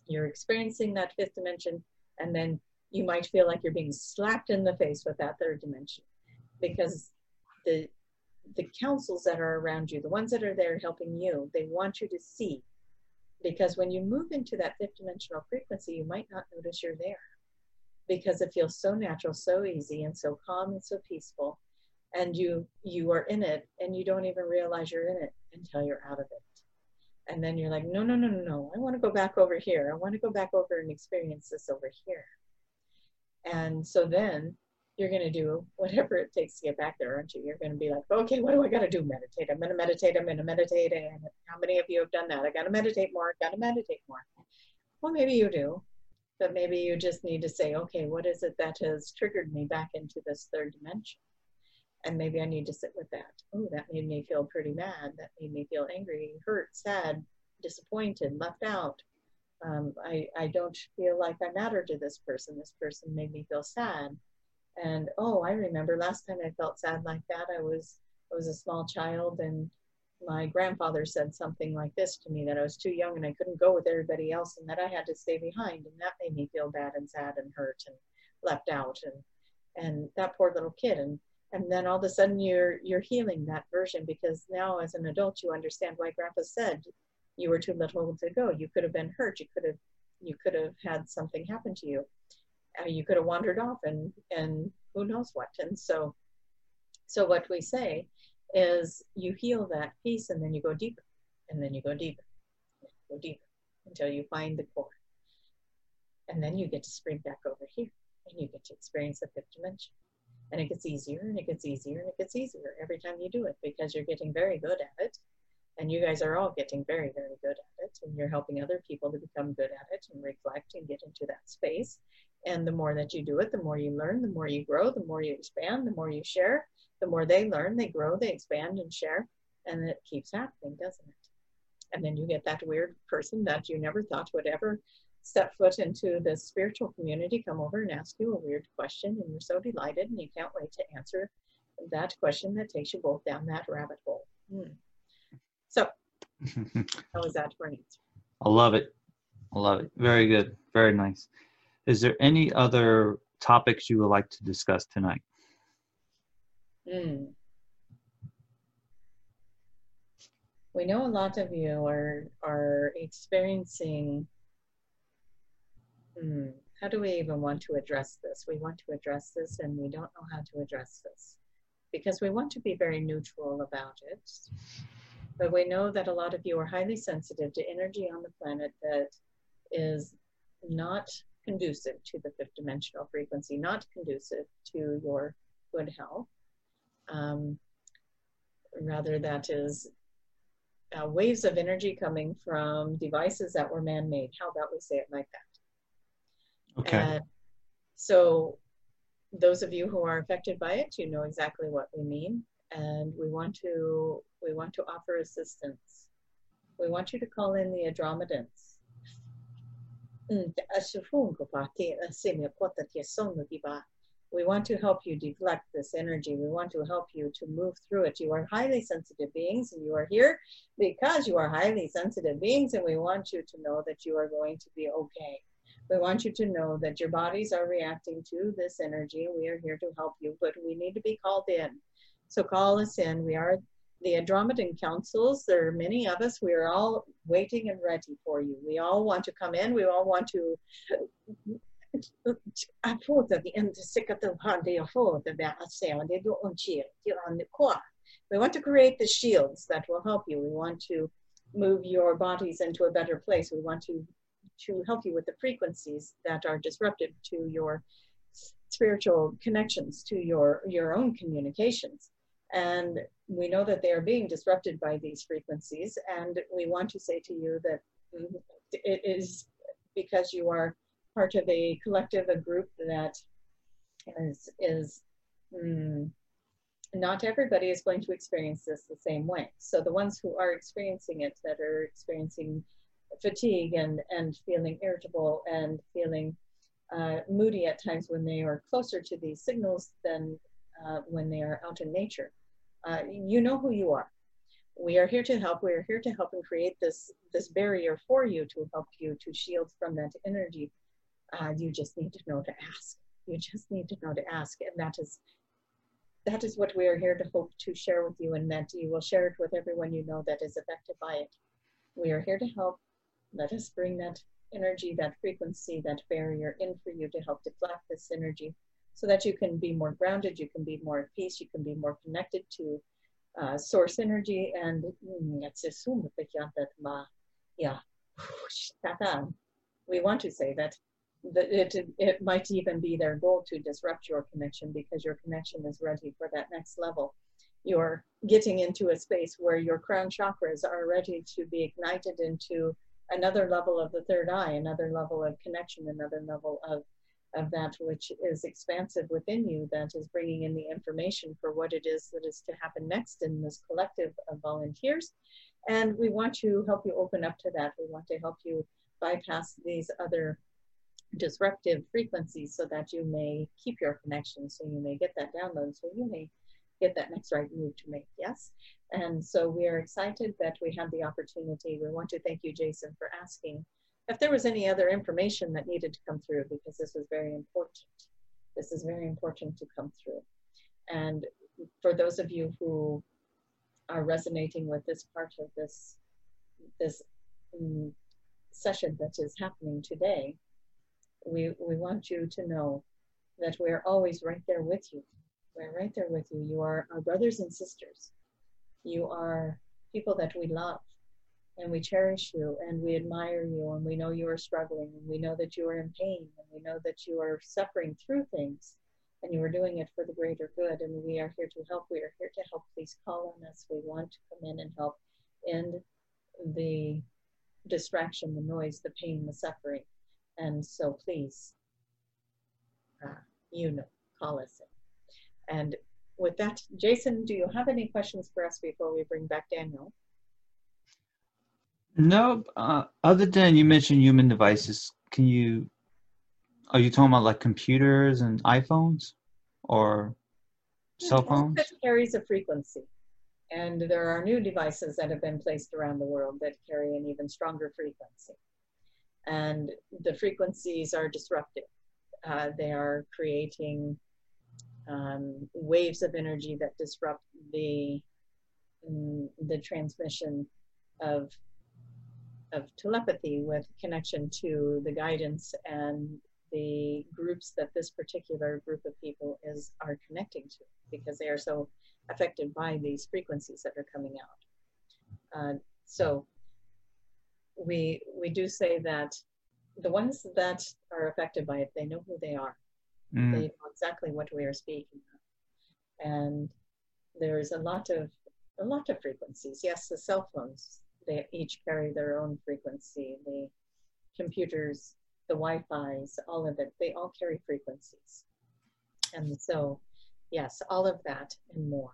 You're experiencing that fifth dimension, and then you might feel like you're being slapped in the face with that third dimension because the the councils that are around you, the ones that are there helping you, they want you to see. Because when you move into that fifth dimensional frequency, you might not notice you're there because it feels so natural, so easy, and so calm and so peaceful. And you you are in it and you don't even realize you're in it until you're out of it. And then you're like no no no no no. I want to go back over here. I want to go back over and experience this over here. And so then you're going to do whatever it takes to get back there aren't you you're going to be like okay what do i got to do meditate i'm going to meditate i'm going to meditate and how many of you have done that i got to meditate more I got to meditate more well maybe you do but maybe you just need to say okay what is it that has triggered me back into this third dimension and maybe I need to sit with that. Oh, that made me feel pretty mad. That made me feel angry, hurt, sad, disappointed, left out. Um, I, I don't feel like I matter to this person. This person made me feel sad. And oh, I remember last time I felt sad like that. I was I was a small child, and my grandfather said something like this to me that I was too young and I couldn't go with everybody else, and that I had to stay behind, and that made me feel bad and sad and hurt and left out, and and that poor little kid. And and then all of a sudden you're you're healing that version because now as an adult you understand why grandpa said you were too little to go you could have been hurt you could have you could have had something happen to you uh, you could have wandered off and and who knows what and so so what we say is you heal that piece and then you go deeper and then you go deeper go deeper until you find the core and then you get to spring back over here and you get to experience the fifth dimension and it gets easier and it gets easier and it gets easier every time you do it because you're getting very good at it And you guys are all getting very, very good at it. And you're helping other people to become good at it and reflect and get into that space. And the more that you do it, the more you learn, the more you grow, the more you expand, the more you share, the more they learn, they grow, they expand and share. And it keeps happening, doesn't it? And then you get that weird person that you never thought would ever step foot into the spiritual community come over and ask you a weird question. And you're so delighted and you can't wait to answer that question that takes you both down that rabbit hole. Hmm. So, how was that for an answer? I love it. I love it. Very good. Very nice. Is there any other topics you would like to discuss tonight? Mm. We know a lot of you are are experiencing. Mm, how do we even want to address this? We want to address this, and we don't know how to address this because we want to be very neutral about it. But we know that a lot of you are highly sensitive to energy on the planet that is not conducive to the fifth dimensional frequency, not conducive to your good health. Um, rather, that is uh, waves of energy coming from devices that were man made. How about we say it like that? Okay. And so, those of you who are affected by it, you know exactly what we mean, and we want to we want to offer assistance. We want you to call in the Andromedans Mm, we want to help you deflect this energy. We want to help you to move through it. You are highly sensitive beings and you are here because you are highly sensitive beings and we want you to know that you are going to be okay. We want you to know that your bodies are reacting to this energy. We are here to help you, but we need to be called in. So call us in. We are the Andromedan councils, there are many of us, we are all waiting and ready for you. We all want to come in, we all want to we want to create the shields that will help you. We want to move your bodies into a better place. We want to to help you with the frequencies that are disruptive to your spiritual connections, to your your own communications. And we know that they are being disrupted by these frequencies. And we want to say to you that it is because you are part of a collective, a group that is, is mm, not everybody is going to experience this the same way. So the ones who are experiencing it, that are experiencing fatigue and, and feeling irritable and feeling uh, moody at times when they are closer to these signals than uh, when they are out in nature uh, you know who you are. We are here to help. We are here to help and create this this barrier for you to help you to shield from that energy. Uh, you just need to know to ask. You just need to know to ask, and that is that is what we are here to hope to share with you, and that you will share it with everyone you know that is affected by it. We are here to help. Let us bring that energy, that frequency, that barrier in for you to help deflect this energy so that you can be more grounded, you can be more at peace, you can be more connected to uh, source energy. And yeah, we want to say that that it, it might even be their goal to disrupt your connection because your connection is ready for that next level. You're getting into a space where your crown chakras are ready to be ignited into another level of the third eye, another level of connection, another level of of that which is expansive within you that is bringing in the information for what it is that is to happen next in this collective of volunteers. And we want to help you open up to that. We want to help you bypass these other disruptive frequencies so that you may keep your connection, so you may get that download, so you may get that next right move to make. Yes. And so we are excited that we have the opportunity. We want to thank you, Jason, for asking if there was any other information that needed to come through, because this was very important. This is very important to come through. And for those of you who are resonating with this part of this, this um, session that is happening today, we, we want you to know that we're always right there with you. We're right there with you. You are our brothers and sisters. You are people that we love and we cherish you and we admire you and we know you are struggling and we know that you are in pain and we know that you are suffering through things and you are doing it for the greater good and we are here to help we are here to help please call on us we want to come in and help end the distraction, the noise, the pain, the suffering. And so please, uh, you know, call us in. And with that, Jason, do you have any questions for us before we bring back Daniel? No, uh, other than you mentioned human devices, can you, are you talking about like computers and iPhones or cell phones? That carries a frequency. And there are new devices that have been placed around the world that carry an even stronger frequency. And the frequencies are disruptive. Uh, they are creating um, waves of energy that disrupt the mm, the transmission of of telepathy with connection to the guidance and the groups that this particular group of people is are connecting to because they are so affected by these frequencies that are coming out. Uh, so we we do say that the ones that are affected by it, they know who they are. Mm. They know exactly what we are speaking of. And there's a lot of a lot of frequencies. Yes, the cell phones, they each carry their own frequency. The computers, the Wi-Fi's, all of it, they all carry frequencies. And so, yes, all of that and more.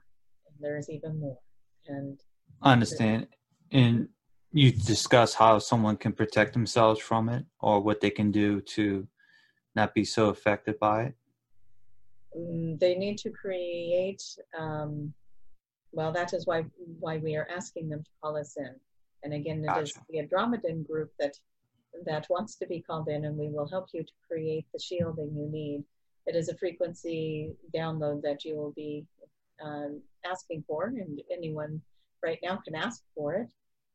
And there's even more. And I understand. And you discuss how someone can protect themselves from it or what they can do to not be so affected by it? Mm, they need to create, um, well, that is why, why we are asking them to call us in. And again, it gotcha. is the Andromedan group that that wants to be called in, and we will help you to create the shielding you need. It is a frequency download that you will be um, asking for, and anyone right now can ask for it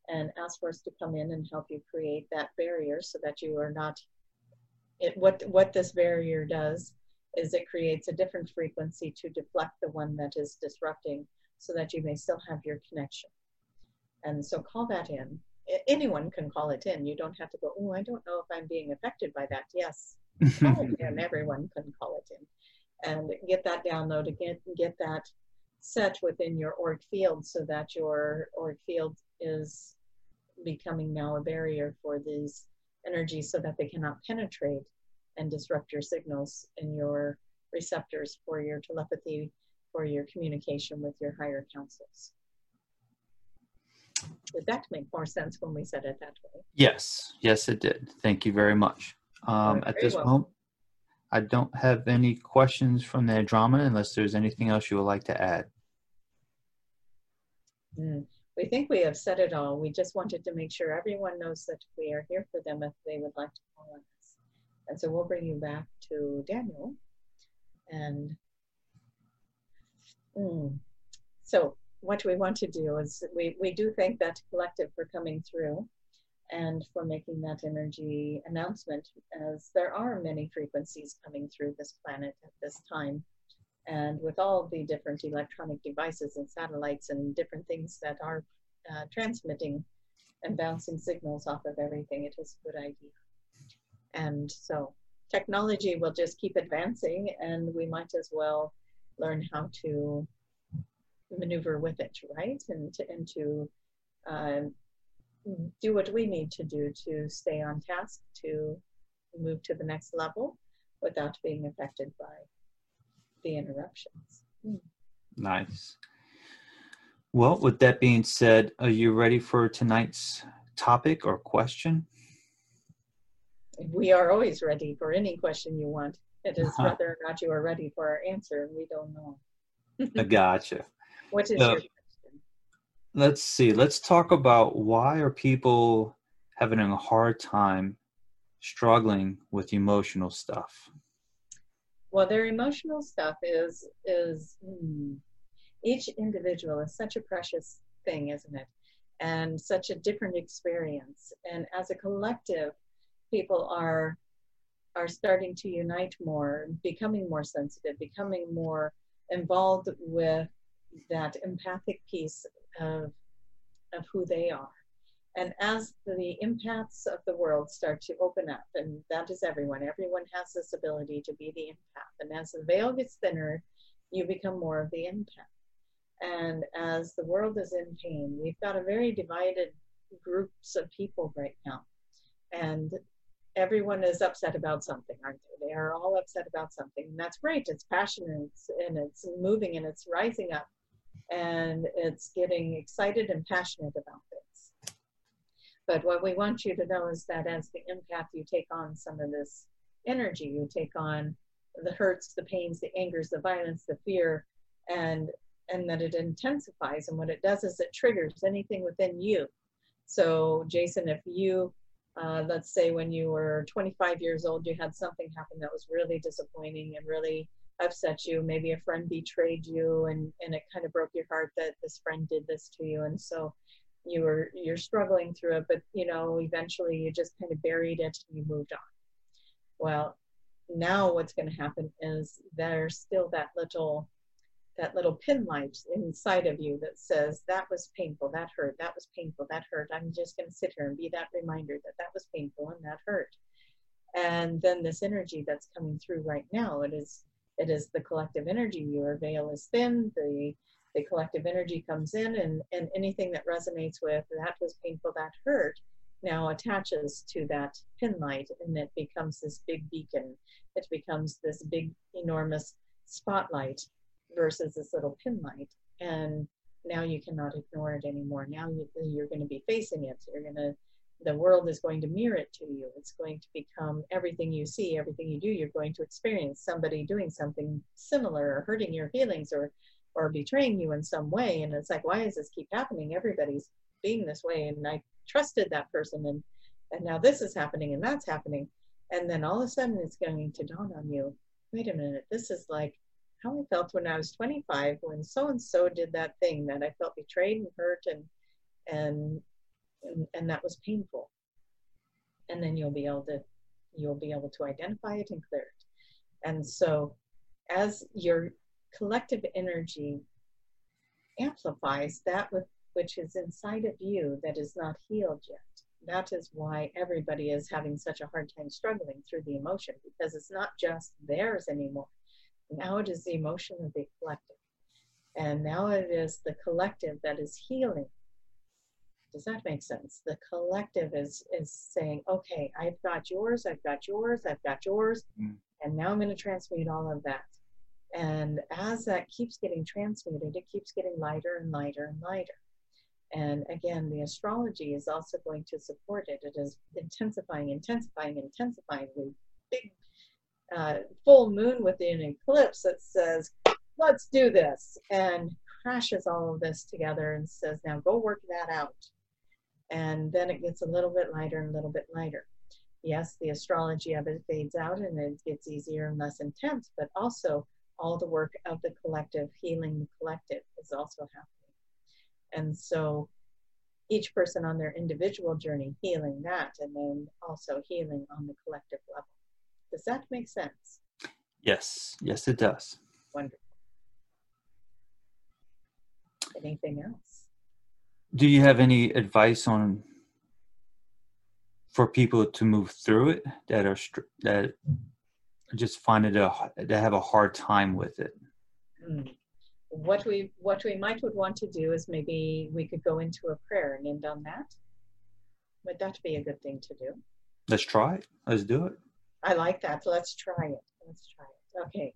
and ask for us to come in and help you create that barrier so that you are not it what what this barrier does is it creates a different frequency to deflect the one that is disrupting so that you may still have your connection and so call that in. Anyone can call it in. You don't have to go oh i don't know if i'm being affected by that. Yes call it in. Everyone can call it in. And get that download again get that set within your auric field so that your auric field is becoming now a barrier for these energies so that they cannot penetrate and disrupt your signals in your receptors for your telepathy, for your communication with your higher councils. Did that make more sense when we said it that way? Yes, yes, it did. Thank you very much. Um, at this well. moment, I don't have any questions from the Andromeda unless there's anything else you would like to add. Mm we think we have said it all. We just wanted to make sure everyone knows that we are here for them if they would like to call on us. And so we'll bring you back to Daniel. And mm, so what we want to do is we, we do thank that collective for coming through and for making that energy announcement as there are many frequencies coming through this planet at this time and with all the different electronic devices and satellites and different things that are uh, transmitting and bouncing signals off of everything, it is a good idea. And so technology will just keep advancing and we might as well learn how to maneuver with it, right? And to, and to uh, do what we need to do to stay on task, to move to the next level without being affected by the interruptions. Hmm. Nice. Well, with that being said, are you ready for tonight's topic or question? We are always ready for any question you want. It is uh-huh. whether or not you are ready for our answer, and we don't know. I gotcha. What is your question? Let's see. Let's talk about why are people having a hard time struggling with emotional stuff? well their emotional stuff is is mm, each individual is such a precious thing isn't it and such a different experience and as a collective people are are starting to unite more becoming more sensitive becoming more involved with that empathic piece of of who they are and as the empaths of the world start to open up, and that is everyone, everyone has this ability to be the empath. And as the veil gets thinner, you become more of the empath. And as the world is in pain, we've got a very divided groups of people right now. And everyone is upset about something, aren't they? They are all upset about something. And that's great. It's passionate and it's, and it's moving and it's rising up and it's getting excited and passionate about things. But what we want you to know is that as the empath, you take on some of this energy, you take on the hurts, the pains, the angers, the violence, the fear, and and that it intensifies. And what it does is it triggers anything within you. So, Jason, if you uh, let's say when you were 25 years old, you had something happen that was really disappointing and really upset you. Maybe a friend betrayed you and, and it kind of broke your heart that this friend did this to you. And so you were, you're struggling through it, but you know, eventually you just kind of buried it and you moved on. Well, now what's going to happen is there's still that little that little pin light inside of you that says that was painful that hurt that was painful that hurt i'm just going to sit here and be that reminder that that was painful and that hurt and then this energy that's coming through right now it is it is the collective energy your veil is thin the the collective energy comes in and and anything that resonates with that was painful that hurt now attaches to that pin light and it becomes this big beacon it becomes this big enormous spotlight versus this little pin light. And now you cannot ignore it anymore. Now you, you're going to be facing it. You're going to, the world is going to mirror it to you. It's going to become everything you see, everything you do. You're going to experience somebody doing something similar or hurting your feelings or, or betraying you in some way. And it's like, why does this keep happening? Everybody's being this way. And I trusted that person. And, and now this is happening and that's happening. And then all of a sudden it's going to dawn on you wait a minute, this is like how I felt when I was 25 when so and so did that thing that I felt betrayed and hurt and and and, and that was painful. And then you'll be able to you'll be able to identify it and clear it. And so as your collective energy amplifies that with which is inside of you that is not healed yet. That is why everybody is having such a hard time struggling through the emotion because it's not just theirs anymore. Now it is the emotion of the collective. And now it is the collective that is healing. Does that make sense? The collective is is saying, okay, I've got yours, I've got yours, I've got yours, mm. and now I'm going to transmute all of that. And as that keeps getting transmuted, it keeps getting lighter and lighter and lighter. And again, the astrology is also going to support it. It is intensifying, intensifying, intensifying. The big uh, full moon with an eclipse that says, let's do this, and crashes all of this together and says, now go work that out. And then it gets a little bit lighter and a little bit lighter. Yes, the astrology of it fades out and it gets easier and less intense, but also all the work of the collective, healing the collective, is also happening. And so each person on their individual journey healing that and then also healing on the collective level. Does that make sense? Yes, yes, it does. Wonderful. Anything else? Do you have any advice on for people to move through it that are that just find it a that have a hard time with it? Mm. What we what we might would want to do is maybe we could go into a prayer and end on that. Would that be a good thing to do? Let's try it. Let's do it. I like that. Let's try it. Let's try it. Okay.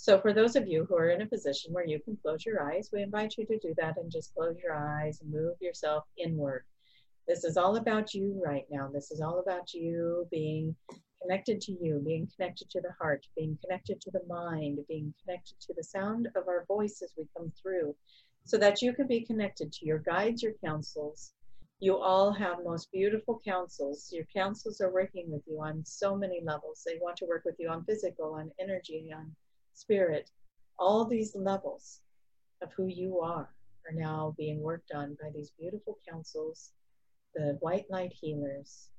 So for those of you who are in a position where you can close your eyes, we invite you to do that and just close your eyes and move yourself inward. This is all about you right now. This is all about you being connected to you, being connected to the heart, being connected to the mind, being connected to the sound of our voice as we come through, so that you can be connected to your guides, your counsels, you all have most beautiful counsels. Your counsels are working with you on so many levels. They want to work with you on physical, on energy, on spirit. All these levels of who you are are now being worked on by these beautiful councils, the white light healers,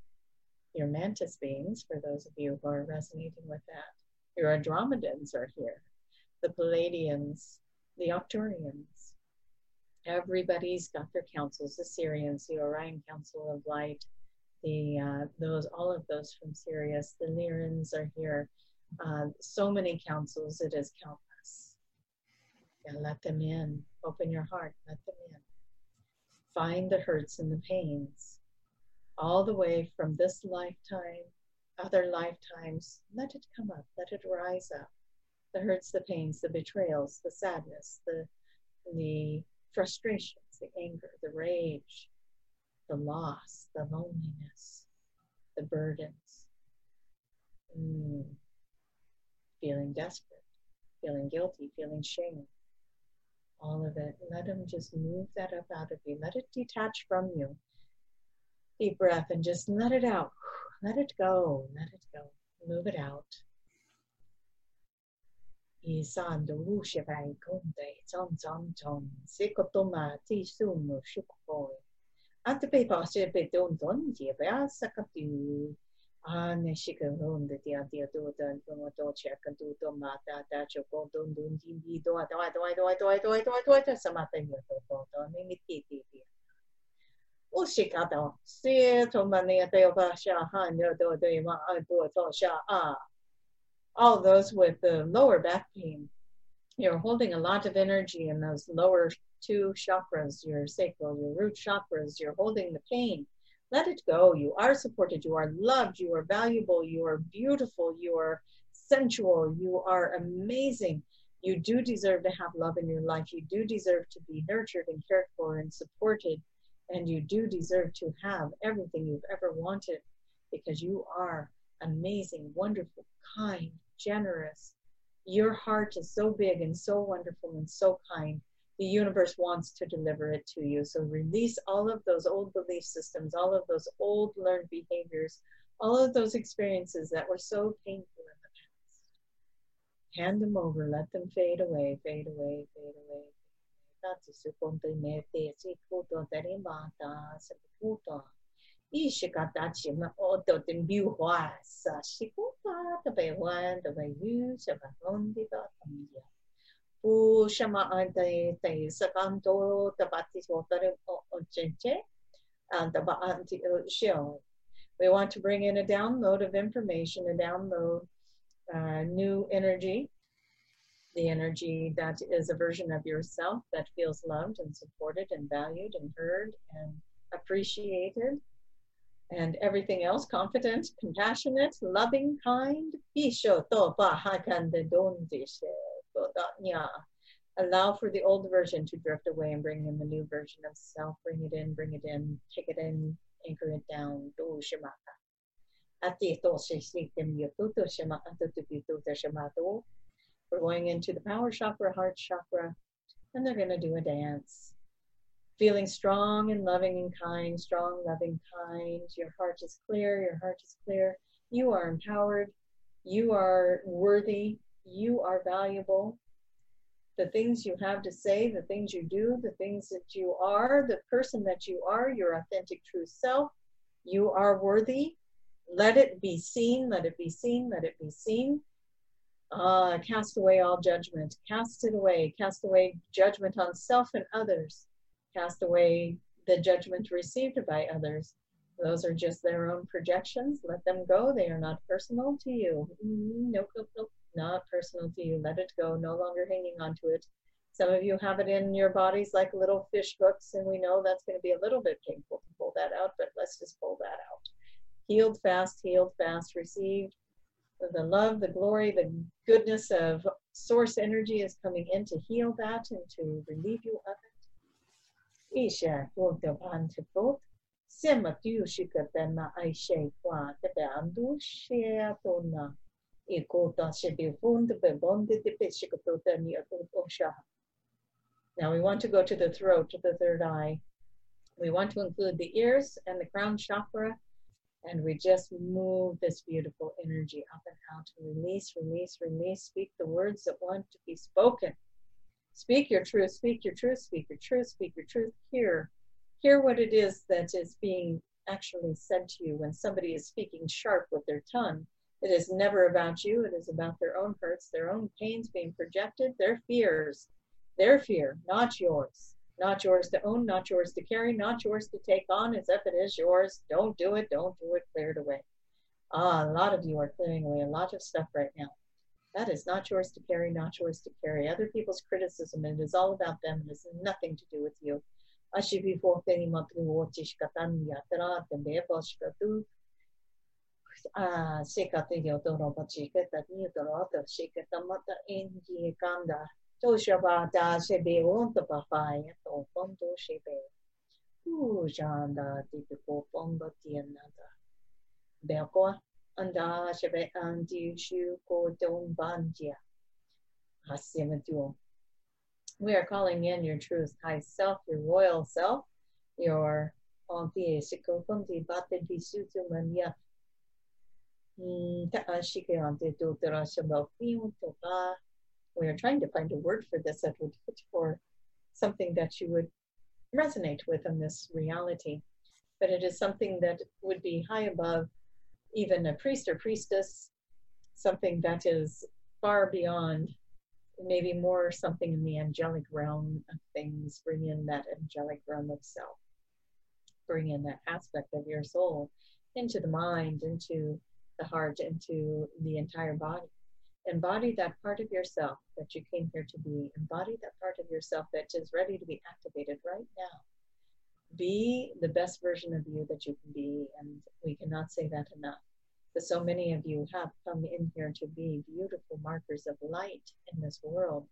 your mantis beings, for those of you who are resonating with that. Your Andromedans are here, the Pleiadians, the Arcturians, everybody's got their councils, the Sirians, the Orion Council of Light, the uh, those all of those from Sirius, the Lyrans are here. Uh, so many counsels, it is countless. Yeah, let them in. Open your heart, let them in. Find the hurts and the pains, all the way from this lifetime, other lifetimes. Let it come up, let it rise up. The hurts, the pains, the betrayals, the sadness, the, the frustrations, the anger, the rage, the loss, the loneliness, the burdens. Mm feeling desperate, feeling guilty, feeling shame, all of it. Let them just move that up out of you. Let it detach from you. Deep breath and just let it out. Let it go. Let it go. Move it out. At the paper, I said, and she can home the tia tia do dan from a door check and do do mata da choco don don din di do do do do do do do do samata ni to to to ni mi ti ti ti. O she ka da se to mani de ba sha han yo do do ma a do to sha a. All those with the lower back pain. You're holding a lot of energy in those lower two chakras, your sacral, your root chakras. You're holding the pain let it go. You are supported. You are loved. You are valuable. You are beautiful. You are sensual. You are amazing. You do deserve to have love in your life. You do deserve to be nurtured and cared for and supported. And you do deserve to have everything you've ever wanted because you are amazing, wonderful, kind, generous. Your heart is so big and so wonderful and so kind the universe wants to deliver it to you. So release all of those old belief systems, all of those old learned behaviors, all of those experiences that were so painful in the past. Hand them over, let them fade away, fade away, fade away. Ante te sakanto and tabanti shio. We want to bring in a download of information, a download uh, new energy, the energy that is a version of yourself that feels loved and supported and valued and heard and appreciated and everything else confident, compassionate, loving, kind. Isho to pa hakan de don share. Allow for the old version to drift away and bring in the new version of self. Bring it in, bring it in, take it in, anchor it down. We're going into the power chakra, heart chakra, and they're going to do a dance feeling strong and loving and kind, strong, loving, kind. Your heart is clear, your heart is clear. You are empowered, you are worthy, you are valuable. The things you have to say, the things you do, the things that you are, the person that you are, your authentic true self, you are worthy. Let it be seen, let it be seen, let it be seen. Uh, cast away all judgment. Cast it away. Cast away judgment on self and others cast away the judgment received by others. Those are just their own projections. Let them go. They are not personal to you. Nope, nope, nope. Not personal to you. Let it go. No longer hanging on to it. Some of you have it in your bodies like little fish hooks, and we know that's going to be a little bit painful to pull that out, but let's just pull that out. Healed fast, healed fast, received. The love, the glory, the goodness of source energy is coming in to heal that and to relieve you of it. Isha Gota Pantipot, Sema Tushikatana Aisha Qua, the Bandu Shea Tona, Osha. Now we want to go to the throat, to the third eye. We want to include the ears and the crown chakra, and we just move this beautiful energy up and out. To release, release, release. Speak the words that want to be spoken. Speak your truth, speak your truth, speak your truth, speak your truth. Hear, hear what it is that is being actually said to you when somebody is speaking sharp with their tongue. It is never about you, it is about their own hurts, their own pains being projected, their fears, their fear, not yours. Not yours to own, not yours to carry, not yours to take on as if it is yours. Don't do it, don't do it, clear it away. Ah, a lot of you are clearing away a lot of stuff right now. That is not yours to carry, not yours to carry. Other people's criticism, it is all about them. It has nothing to do with you. Yotoro bachikata nitoro to shikata mata inji kanda. Toshaba da shebe onta papaya to fondo shebe. Ujanda tipiko pomba tianada. Belkoa anda shebe andi shu ko don bandia. Hasimaduo. We are calling in your truth, high self, your royal self, your onti sikofundi bate bisutu mania. We are trying to find a word for this that would fit for something that you would resonate with in this reality. But it is something that would be high above even a priest or priestess, something that is far beyond, maybe more something in the angelic realm of things. Bring in that angelic realm of self. Bring in that aspect of your soul into the mind, into the heart, into the entire body. Embody that part of yourself that you came here to be. Embody that part of yourself that is ready to be activated right now. Be the best version of you that you can be, and we cannot say that enough. But so many of you have come in here to be beautiful markers of light in this world.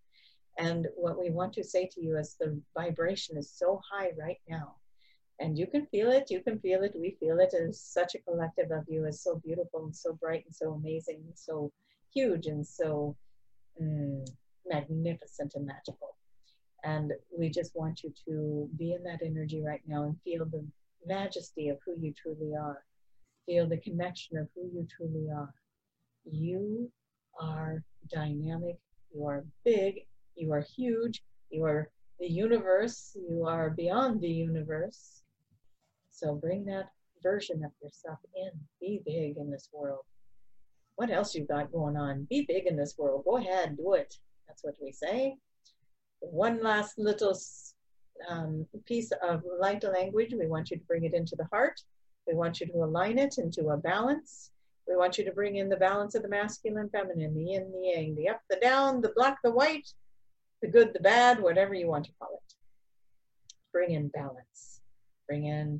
And what we want to say to you is the vibration is so high right now. And you can feel it, you can feel it, we feel it. As such a collective of you is so beautiful and so bright and so amazing and so huge and so mm, magnificent and magical. And we just want you to be in that energy right now and feel the majesty of who you truly are. Feel the connection of who you truly are. You are dynamic, you are big, you are huge, you are the universe, you are beyond the universe. So bring that version of yourself in. Be big in this world what else you got going on? Be big in this world. Go ahead, do it. That's what we say. One last little um, piece of light language. We want you to bring it into the heart. We want you to align it into a balance. We want you to bring in the balance of the masculine, feminine, the yin, the yang, the up, the down, the black, the white, the good, the bad, whatever you want to call it. Bring in balance. Bring in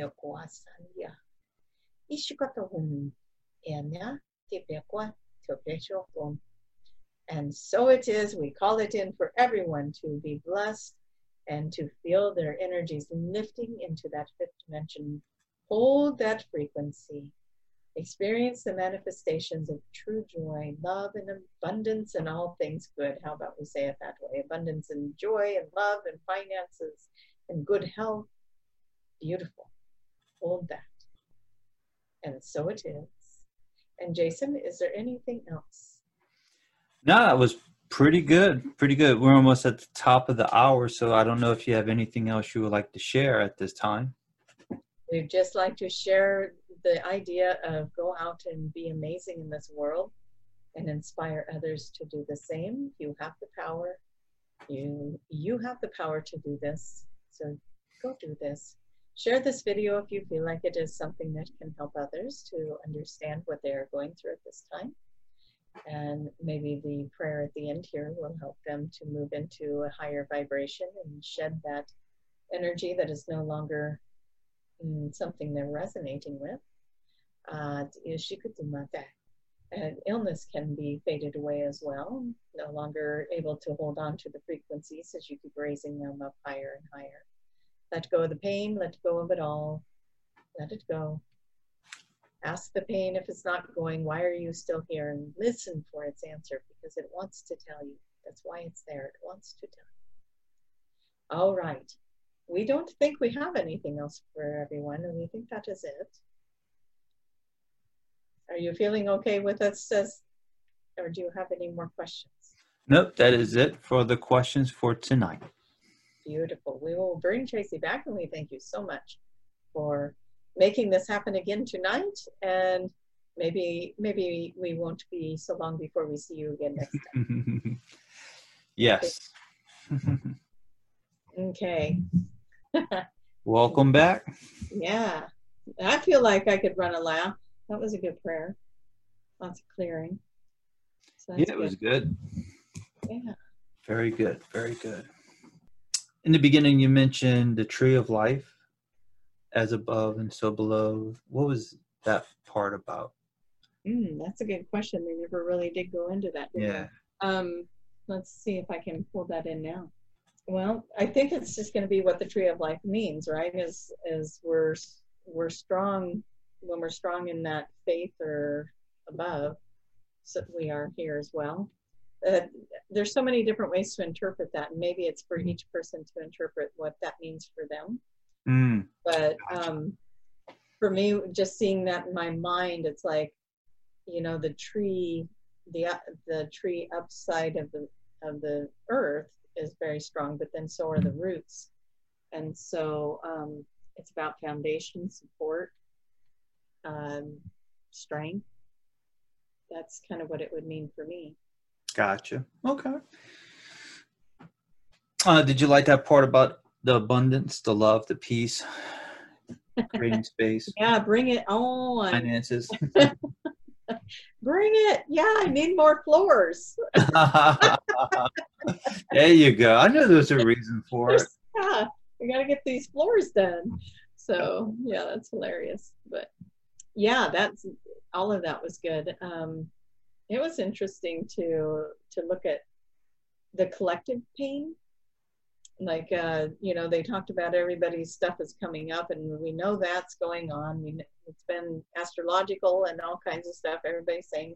quanta te beasha kota nutolo shamo. E da namahai kwa sa shampon tu bieto. Senyo tanyatra. Via kwa sanya. And so it is, we call it in for everyone to be blessed and to feel their energies lifting into that fifth dimension. Hold that frequency. Experience the manifestations of true joy, love, and abundance, and all things good. How about we say it that way? Abundance and joy, and love, and finances, and good health. Beautiful. Hold that. And so it is. And Jason, is there anything else? No, that was pretty good. Pretty good. We're almost at the top of the hour, so I don't know if you have anything else you would like to share at this time. We'd just like to share the idea of go out and be amazing in this world and inspire others to do the same. You have the power. You you have the power to do this. So go do this. Share this video if you feel like it is something that can help others to understand what they are going through at this time. And maybe the prayer at the end here will help them to move into a higher vibration and shed that energy that is no longer mm, something they're resonating with. Uh, and illness can be faded away as well, no longer able to hold on to the frequencies as you keep raising them up higher and higher. Let go of the pain, let go of it all. Let it go. Ask the pain if it's not going, why are you still here? And listen for its answer because it wants to tell you. That's why it's there. It wants to tell you. All right. We don't think we have anything else for everyone, and we think that is it. Are you feeling okay with us? Or do you have any more questions? Nope, that is it for the questions for tonight. Beautiful. We will bring Tracy back and we thank you so much for making this happen again tonight. And maybe maybe we won't be so long before we see you again next time. yes. okay. Welcome back. Yeah. I feel like I could run a lap. That was a good prayer. Lots of clearing. So yeah, it good. was good. Yeah. Very good. Very good. In the beginning, you mentioned the tree of life as above and so below. What was that part about? Mm, that's a good question. They never really did go into that. Yeah. Um, let's see if I can pull that in now. Well, I think it's just going to be what the tree of life means, right? Is is we're we're strong when we're strong in that faith or above, so we are here as well. Uh, there's so many different ways to interpret that, and maybe it's for each person to interpret what that means for them. Mm. But um, for me, just seeing that in my mind, it's like, you know, the tree, the the tree upside of the of the earth is very strong, but then so are the roots, and so um, it's about foundation support, um, strength. That's kind of what it would mean for me. Gotcha. Okay. Uh, did you like that part about the abundance, the love, the peace, creating space? yeah, bring it on. Finances. bring it. Yeah, I need more floors. there you go. I know there's a reason for it. Yeah, we got to get these floors done. So yeah, that's hilarious. But yeah, that's all of that was good. Um, it was interesting to to look at the collective pain. Like uh, you know they talked about everybody's stuff is coming up and we know that's going on. We, it's been astrological and all kinds of stuff. Everybody's saying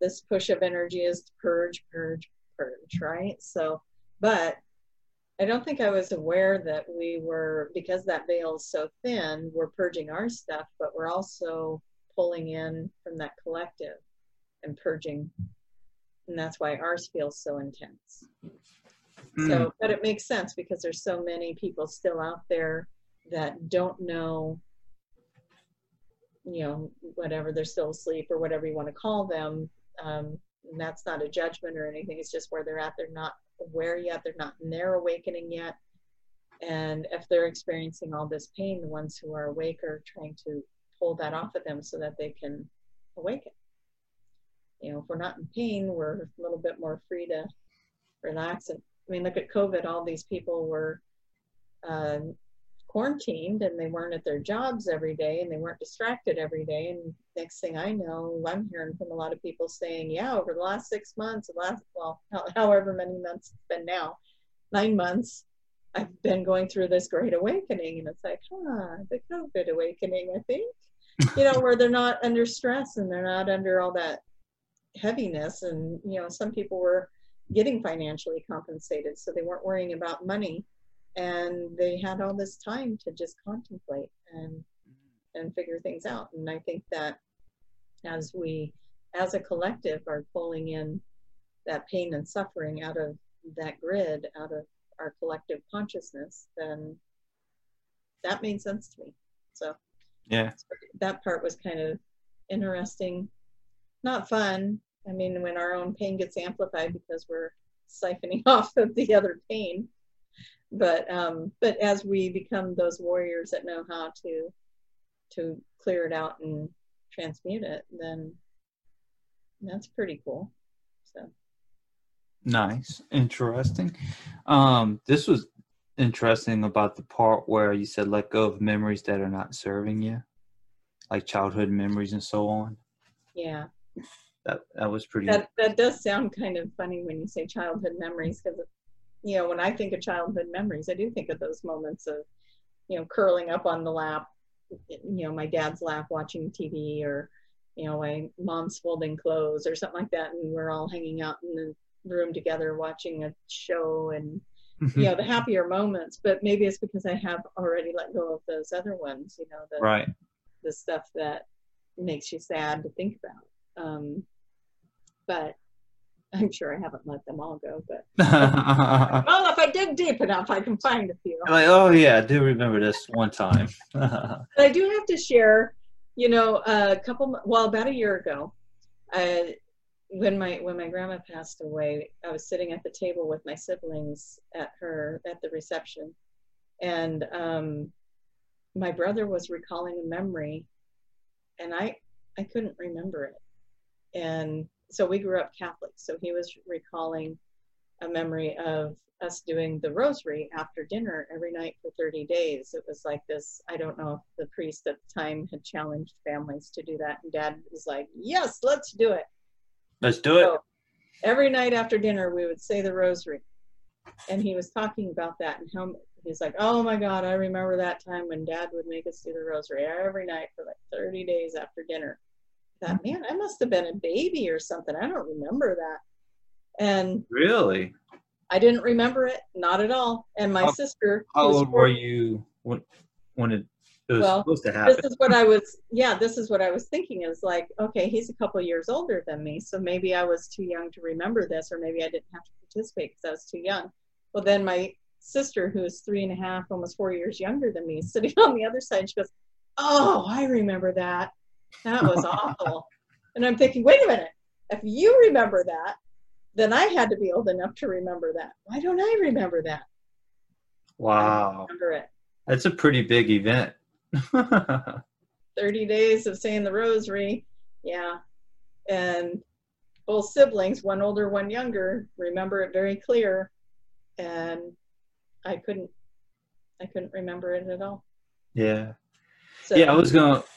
this push of energy is to purge purge purge right? So but i don't think i was aware that we were because that veil is so thin we're purging our stuff but we're also pulling in from that collective and purging and that's why ours feels so intense Mm. So, but it makes sense because there's so many people still out there that don't know, you know, whatever they're still asleep or whatever you want to call them. Um, and that's not a judgment or anything. It's just where they're at. They're not aware yet. They're not in their awakening yet. And if they're experiencing all this pain, the ones who are awake are trying to pull that off of them so that they can awaken. You know, if we're not in pain, we're a little bit more free to relax and I mean, look at COVID. All these people were uh, quarantined and they weren't at their jobs every day and they weren't distracted every day. And next thing I know, I'm hearing from a lot of people saying, yeah, over the last six months, the last, well, however many months it's been now, nine months, I've been going through this great awakening. And it's like, huh, the COVID awakening, I think, you know, where they're not under stress and they're not under all that heaviness. And, you know, some people were getting financially compensated, so they weren't worrying about money, and they had all this time to just contemplate and and figure things out. And I think that as we, as a collective, are pulling in that pain and suffering out of that grid, out of our collective consciousness, then that made sense to me. So yeah, that part was kind of interesting, not fun, I mean, when our own pain gets amplified because we're siphoning off of the other pain. But um, but as we become those warriors that know how to to clear it out and transmute it, then that's pretty cool. So nice, interesting. Um, this was interesting about the part where you said let go of memories that are not serving you, like childhood memories and so on. Yeah that that was pretty. That that does sound kind of funny when you say childhood memories because, you know, when I think of childhood memories, I do think of those moments of, you know, curling up on the lap, you know, my dad's lap watching TV or, you know, my mom's folding clothes or something like that, and we're all hanging out in the room together watching a show and you know the happier moments. But maybe it's because i have already let go of those other ones you know the right. the stuff that makes you sad to think about. Um but I'm sure I haven't let them all go. But well, if I dig deep enough, I can find a few. like, oh yeah, I do remember this one time. but I do have to share. You know, a couple, well, about a year ago, uh, when my when my grandma passed away, I was sitting at the table with my siblings at her at the reception, and um, my brother was recalling a memory, and I I couldn't remember it, and so we grew up Catholic, so he was recalling a memory of us doing the rosary after dinner every night for 30 days. It was like this, I don't know if the priest at the time had challenged families to do that. And dad was like, yes, let's do it. Let's do it. So every night after dinner, we would say the rosary. And he was talking about that and how he's like, oh my God, I remember that time when dad would make us do the rosary every night for like 30 days after dinner. That man, I must have been a baby or something. I don't remember that. And really, I didn't remember it, not at all. And my how, sister. How old were you when when it, it was well, supposed to happen? This is what I was. Yeah, this is what I was thinking. Is like, okay, he's a couple years older than me, so maybe I was too young to remember this, or maybe I didn't have to participate because I was too young. Well, then my sister, who is three and a half, almost four years younger than me, sitting on the other side, she goes, "Oh, I remember that. That was awful." And I'm thinking, wait a minute. If you remember that, then I had to be old enough to remember that. Why don't I remember that? Wow. remember it. That's a pretty big event. 30 days of saying the rosary. Yeah. And both siblings, one older, one younger, remember it very clear. And I couldn't I couldn't remember it at all. Yeah. So, yeah, I was going to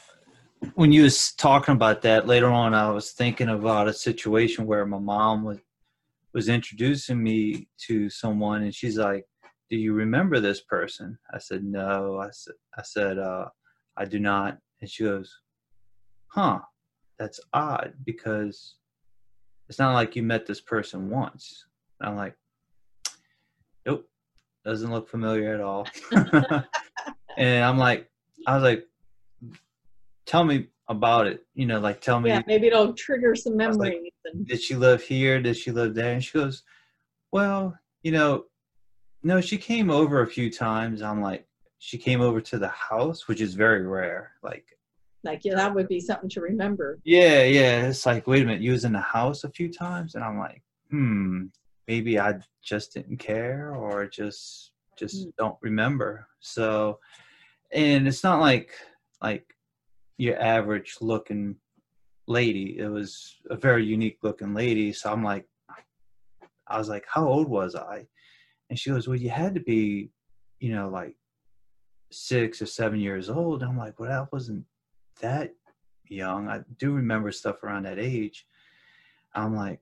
when you was talking about that later on i was thinking about a situation where my mom was was introducing me to someone and she's like do you remember this person? I said no. I said i said uh, i do not. And she goes huh that's odd because it's not like you met this person once. And i'm like nope doesn't look familiar at all. And i'm like i was like tell me about it. You know, like tell me. Yeah, maybe it'll trigger some memories. Like, did she live here? Did she live there? And she goes, well, you know, no, she came over a few times. I'm like, she came over to the house, which is very rare. Like, like yeah, that would be something to remember. Yeah, yeah. It's like, wait a minute, you was in the house a few times, and I'm like, hmm, maybe I just didn't care, or just just mm. don't remember. So, and it's not like like your average looking lady. It was a very unique looking lady. So I'm like, I was like, how old was I? And she goes, well, you had to be, you know, like six or seven years old. I'm like, well, I wasn't that young. I do remember stuff around that age. I'm like,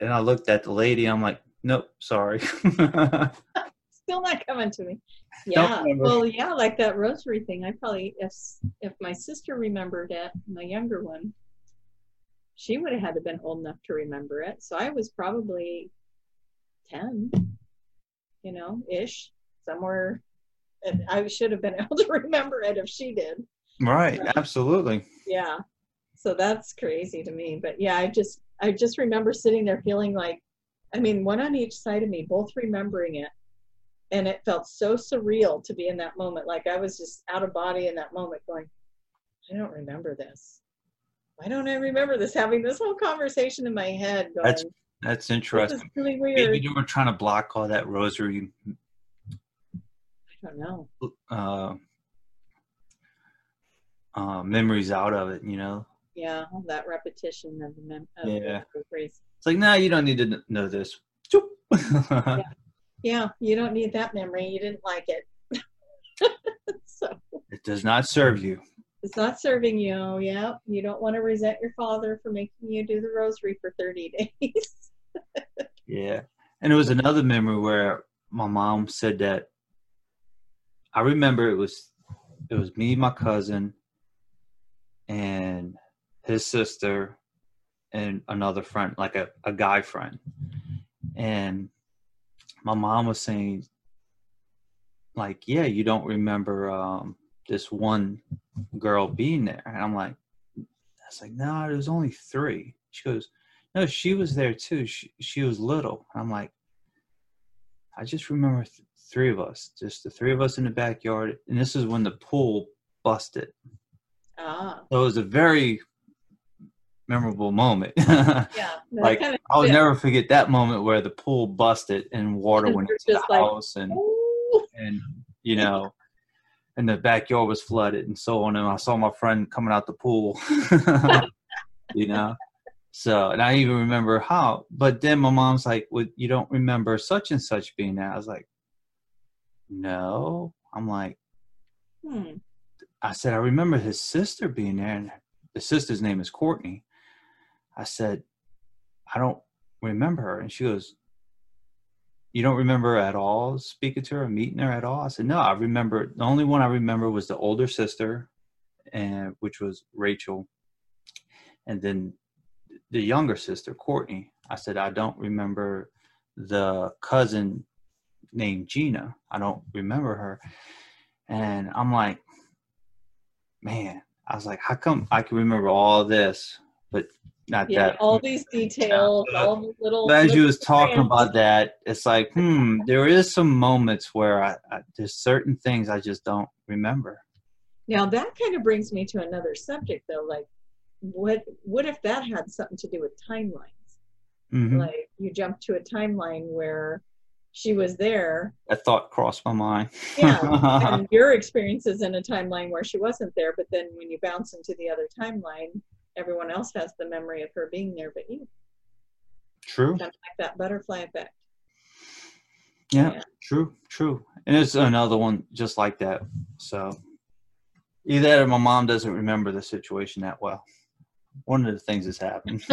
and I looked at the lady. I'm like, nope, sorry. Still not coming to me. Yeah. Well, yeah, like that rosary thing. I probably, if if my sister remembered it, my younger one, she would have had to been old enough to remember it. So I was probably ten, you know, ish, somewhere. And I should have been able to remember it if she did. Right. Uh, absolutely. Yeah. So that's crazy to me. But yeah, I just I just remember sitting there feeling like, I mean, one on each side of me, both remembering it and it felt so surreal to be in that moment. Like i was just out of body in that moment going i don't remember this. Why don't i remember this? Having this whole conversation in my head going, that's that's interesting. really weird. maybe you were trying to block all that rosary i don't know. Uh, uh, memories out of it you know? Yeah that repetition of the mem- of yeah. the it's like no nah, you don't need to know this. Yeah yeah, you don't need that memory. You didn't like it. so it does not serve you. It's not serving you. Yeah, you don't want to resent your father for making you do the rosary for 30 days. yeah. And it was another memory where my mom said that I remember it was it was me, my cousin, and his sister and another friend, like a, a guy friend. And my mom was saying like yeah you don't remember um, this one girl being there and i'm like i was like no there was only three she goes no, she was there too. She she was little. I'm like, I just remember th- three of us, just the three of us in the backyard, and this is when the pool busted. Ah, So it was a very memorable moment. yeah. like kind of I'll fit. never forget that moment where the pool busted and water went into the like, house and Ooh. and you know and the backyard was flooded and so on and I saw my friend coming out the pool. you know. So and I even remember how but then my mom's like, Well, you don't remember such and such being there. I was like, No. I'm like Hmm. I said, I remember his sister being there, and the sister's name is Courtney. I said, I don't remember her. And she goes, You don't remember at all speaking to her, meeting her at all? I said, No, I remember. The only one I remember was the older sister, and which was Rachel, and then the younger sister, Courtney. I said, I don't remember the cousin named Gina. I don't remember her. And I'm like, man, I was like, how come I can remember all this, but not Yeah, that? all these details, Yeah. all the little. But as you was talking trans- about that, it's like, hmm, there is some moments where I, I there's certain things I just don't remember. Now that kind of brings me to another subject, though. Like, what what if that had something to do with timelines? hmm Like, you jump to a timeline where she was there, A thought crossed my mind. yeah, and your experience is in a timeline where she wasn't there. But then when you bounce into the other timeline, everyone else has the memory of her being there, but you True. kind of like that butterfly effect. Yeah, Yeah. true, true. And it's another one just like that. So either that or my mom doesn't remember the situation that well. One of the things has happened.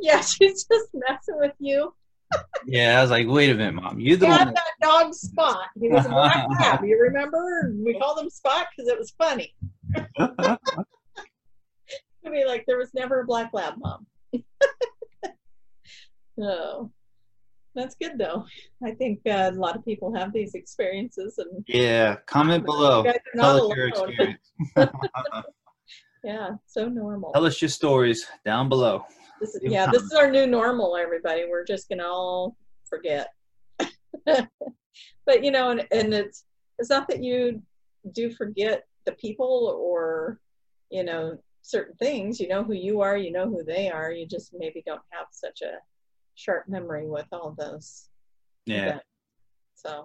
yeah, she's just messing with you. yeah, I was like, wait a minute, mom. You're the He had one. that dog Spot. He was a black lab. You remember? We called him Spot because it was funny. To be like, there was never a black lab, mom. oh, that's good though. I think uh, a lot of people have these experiences, and yeah, comment below. you guys are Tell us your experience. yeah, so normal. Tell us your stories down below. This is, yeah, this is our new normal, everybody. We're just gonna all forget. but you know, and, and it's it's not that you do forget the people or you know certain things. You know who you are. You know who they are. You just maybe don't have such a sharp memory with all those. Yeah. events. So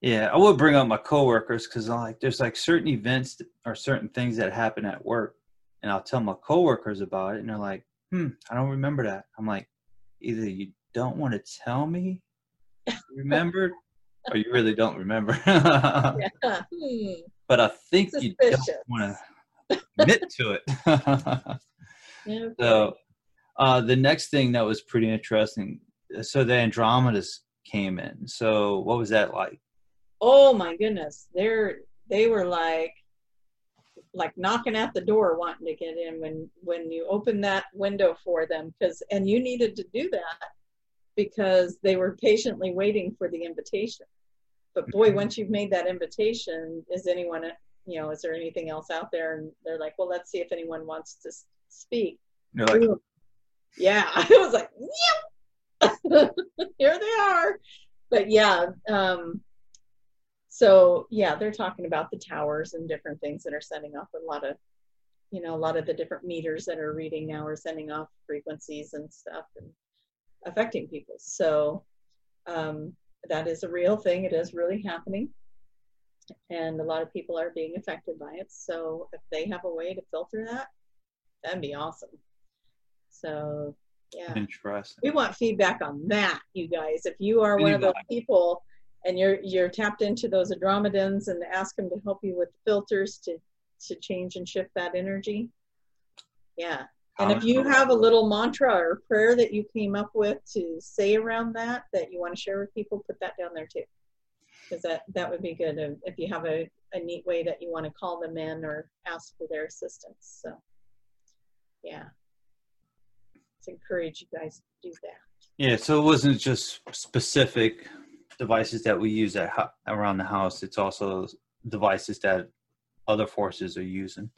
Yeah, I would bring up my coworkers because I like there's like certain events or certain things that happen at work, and I'll tell my coworkers about it, and they're like, "Hmm, I don't remember that." I'm like, either you don't want to tell me you remembered, or you really don't remember. yeah. Hmm. but I think you don't want to admit to it. Yeah, so uh, the next thing that was pretty interesting. So the Andromedas came in. So what was that like? oh my goodness they're they were like like knocking at the door wanting to get in when when you open that window for them because and you needed to do that because they were patiently waiting for the invitation but boy Mhm. once you've made that invitation is anyone you know is there anything else out there? And they're like well let's see if anyone wants to speak. You're like, Ooh. yeah i was like yep. Here they are. But yeah um so yeah they're talking about the towers and different things that are sending off a lot of you know a lot of the different meters that are reading now are sending off frequencies and stuff and affecting people. So um, that is a real thing. It is really happening and a lot of people are being affected by it. So if they have a way to filter that that'd be awesome. So yeah. Interesting. we want feedback on that you guys. If you are one of those people and you're you're tapped into those Andromedans and ask them to help you with filters to to change and shift that energy yeah. And if you have a little mantra or prayer that you came up with to say around that that you want to share with people put that down there too because that that would be good if- if you have a, a neat way that you want to call them in or ask for their assistance so yeah let's encourage you guys to do that Yeah, so it wasn't just specific devices that we use at around the house. It's also devices that other forces are using,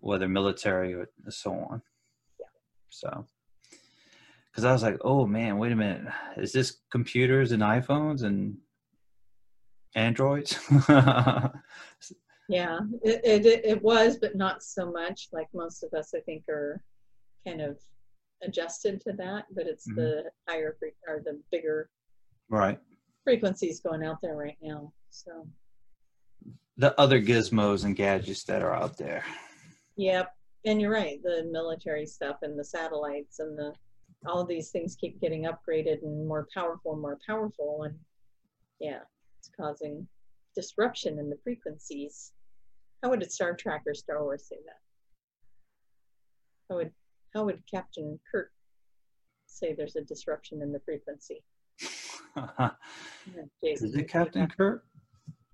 whether military or so on. Yeah. So, because I was like, oh man, wait a minute, is this computers and iPhones and Androids? yeah, it, it it was, but not so much. Like most of us, I think, are kind of adjusted to that. But it's mm-hmm. the higher or the bigger right frequencies going out there right now. So the other gizmos and gadgets that are out there. Yep, and you're right. The military stuff and the satellites and the all of these things keep getting upgraded and more powerful and more powerful, and yeah, it's causing disruption in the frequencies. How would a Star Trek or Star Wars say that? How would how would Captain Kirk say there's a disruption in the frequency? Is it Captain Kirk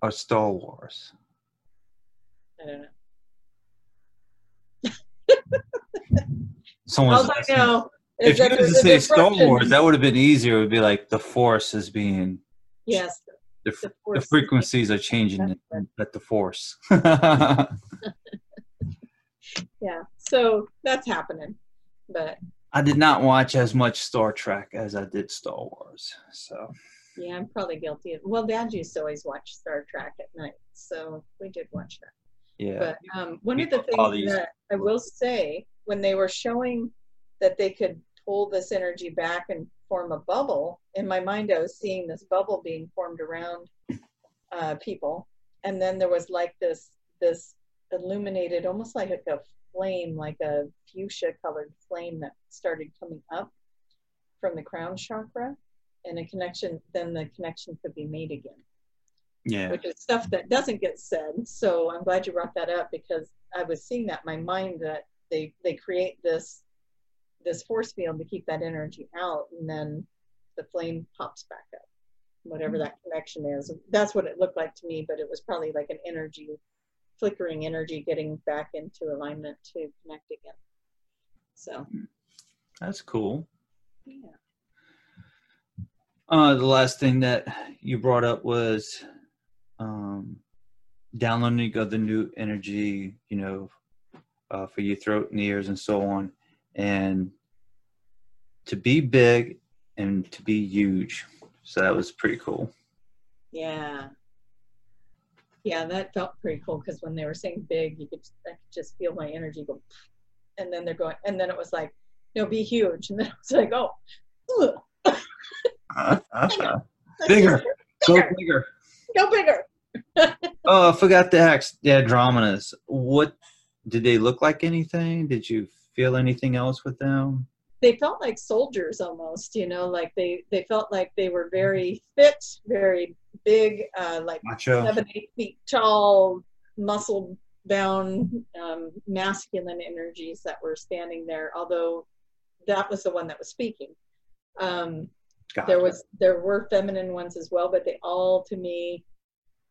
or Star Wars? I don't know. Someone's All I know if you was to say Star Wars, that would have been easier. It would be like the Force is being. Yes. The, the, the frequencies are changing at the Force. yeah, so that's happening, but. I did not watch as much Star Trek as I did Star Wars, so. Yeah, I'm probably guilty of. Well, Dad used to always watch Star Trek at night, so we did watch that. Yeah. But um, one of the things that I will say when they were showing that they could pull this energy back and form a bubble, in my mind I was seeing this bubble being formed around uh, people, and then there was like this this illuminated, almost like a flame, like a fuchsia colored flame that started coming up from the crown chakra, and a connection. Then the connection could be made again. Yeah. Which is stuff that doesn't get said. So i'm glad you brought that up because i was seeing that my mind that they they create this this force field to keep that energy out and then the flame pops back up whatever mm-hmm. that connection is. That's what it looked like to me but it was probably like an energy flickering energy getting back into alignment to connect again. So. That's cool. Yeah. Uh, the last thing that you brought up was um, downloading of the new energy, you know, uh, for your throat and ears and so on, and to be big and to be huge. So that was pretty cool. Yeah. Yeah, that felt pretty cool because when they were saying big, you could, I could just feel my energy go, and then they're going, and then it was like, no, be huge, and then it was like, oh, uh, uh, bigger, go bigger, go bigger oh, I forgot to ask Yeah, Andromedas. What did they look like? Anything? Did you feel anything else with them? They felt like soldiers almost. You know, like they they felt like they were very fit, very big, uh, like Macho. seven eight feet tall, muscle bound, um, masculine energies that were standing there. Although that was the one that was speaking. Um, there was there were feminine ones as well, but they all to me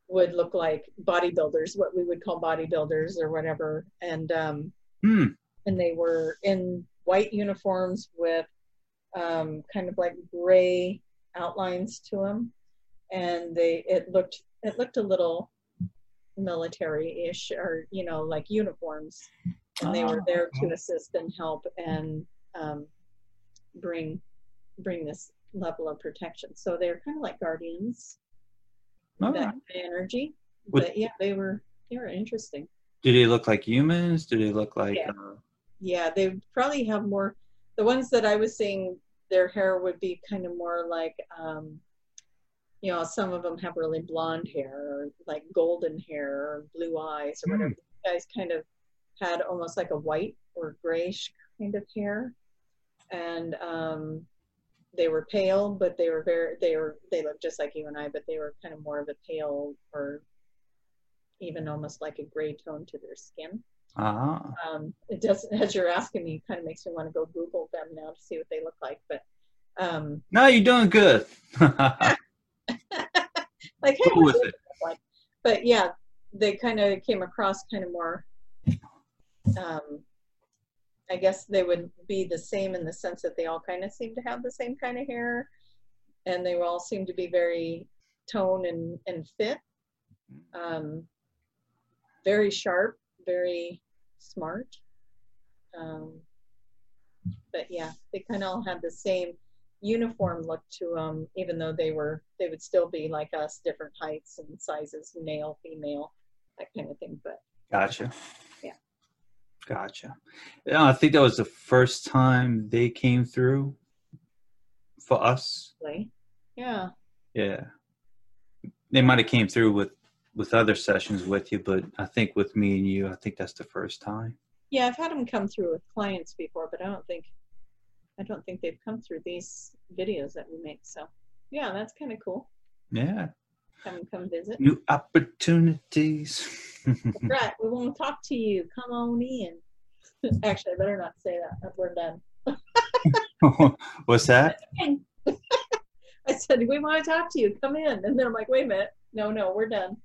would look like bodybuilders, what we would call bodybuilders or whatever, and um, hmm. and they were in white uniforms with um, kind of like gray outlines to them, and they it looked it looked a little military-ish or you know like uniforms, and they were there to oh. assist and help and um, bring bring this level of protection. So they're kind of like guardians that right. energy. but yeah, they were they were interesting. Do they look like humans? Do they look like? Yeah, uh, yeah they probably have more. The ones that I was seeing, their hair would be kind of more like, um, you know, some of them have really blonde hair, or like golden hair, or blue eyes, or whatever. Mm. These guys kind of had almost like a white or grayish kind of hair, and um, they were pale, but they were very they were they looked just like you and I, but they were kind of more of a pale or even almost like a gray tone to their skin. Uh-huh. Um, it does as you're asking me, kind of makes me want to go Google them now to see what they look like. But um, no, you're doing good. like, hey, cool with it. Like? But yeah, they kind of came across kind of more um, I guess they would be the same in the sense that they all kind of seem to have the same kind of hair, and they all seem to be very tone and and fit. Um, very sharp, very smart. Um, but yeah, they kind of all had the same uniform look to them, even though they were they would still be like us, different heights and sizes, male, female, that kind of thing. But Gotcha. Yeah. Gotcha. Yeah, I think that was the first time they came through for us. like, yeah, Yeah. They might have came through with with other sessions with you, but I think with me and you, I think that's the first time. yeah, I've had them come through with clients before, but I don't think I don't think they've come through these videos that we make. So yeah, that's kind of cool. Yeah. Come come visit. New opportunities. Right, we want to talk to you. Come on in. Actually, I better not say that. We're done. What's that? I said, we want to talk to you. Come in. And then I'm like, wait a minute. No, no, we're done.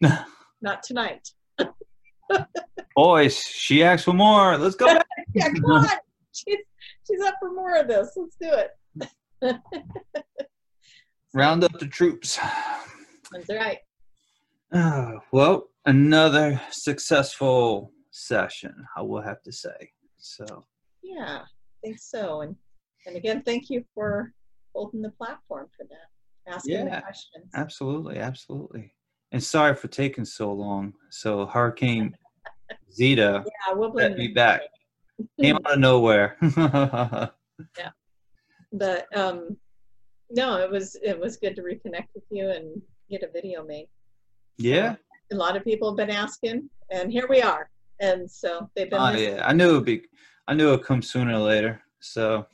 Not tonight. Boys, she asked for more. Let's go back. Yeah, come on. She's, she's up for more of this. Let's do it. Round up the troops. That's right. Uh, well, another successful session, I will have to say. So, Yeah, I think so. And and again, thank you for holding the platform for that. Asking the questions. absolutely, absolutely. And sorry for taking so long. So, Hurricane Zeta Yeah, we'll set me back. Came out of nowhere. Yeah, but um no, it was it was good to reconnect with you and get a video made. yeah. A lot of people have been asking, and here we are. And so they've been Oh, listening. yeah. I knew it'd be, I knew it'd come sooner or later. So,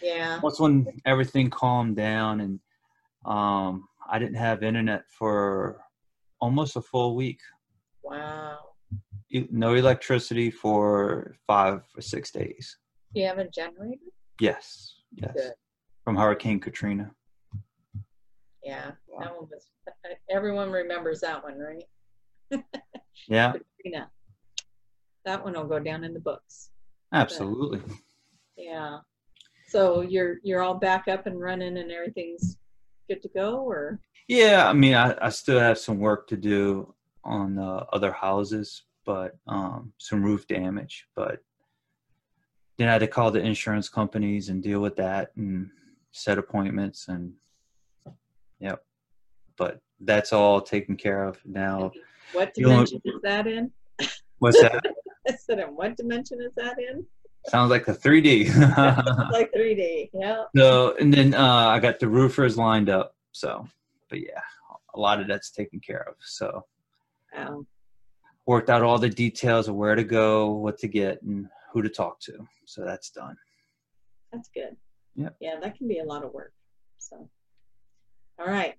yeah. once when everything calmed down and um, I didn't have internet for almost a full week. Wow. No electricity for five or six days. You have a generator? Yes, yes. Good. From Hurricane Katrina. Yeah. Wow. That one was uh, everyone remembers that one, right? Yeah, Katrina. That one will go down in the books. absolutely. Yeah. So you're you're all back up and running and everything's good to go or Yeah, I mean, I, I still have some work to do on uh, other houses, but um, some roof damage. But then I had to call the insurance companies and deal with that and set appointments and yep. But that's all taken care of now. what dimension is that in? What's that? I said, and what dimension is that in? Sounds like a 3D. It's like 3D. Yeah. so, and then uh, I got the roofers lined up. So, but yeah, a lot of that's taken care of. So, Wow. worked out all the details of where to go, what to get, and who to talk to. So that's done. That's good. Yeah. Yeah, that can be a lot of work. So, all right.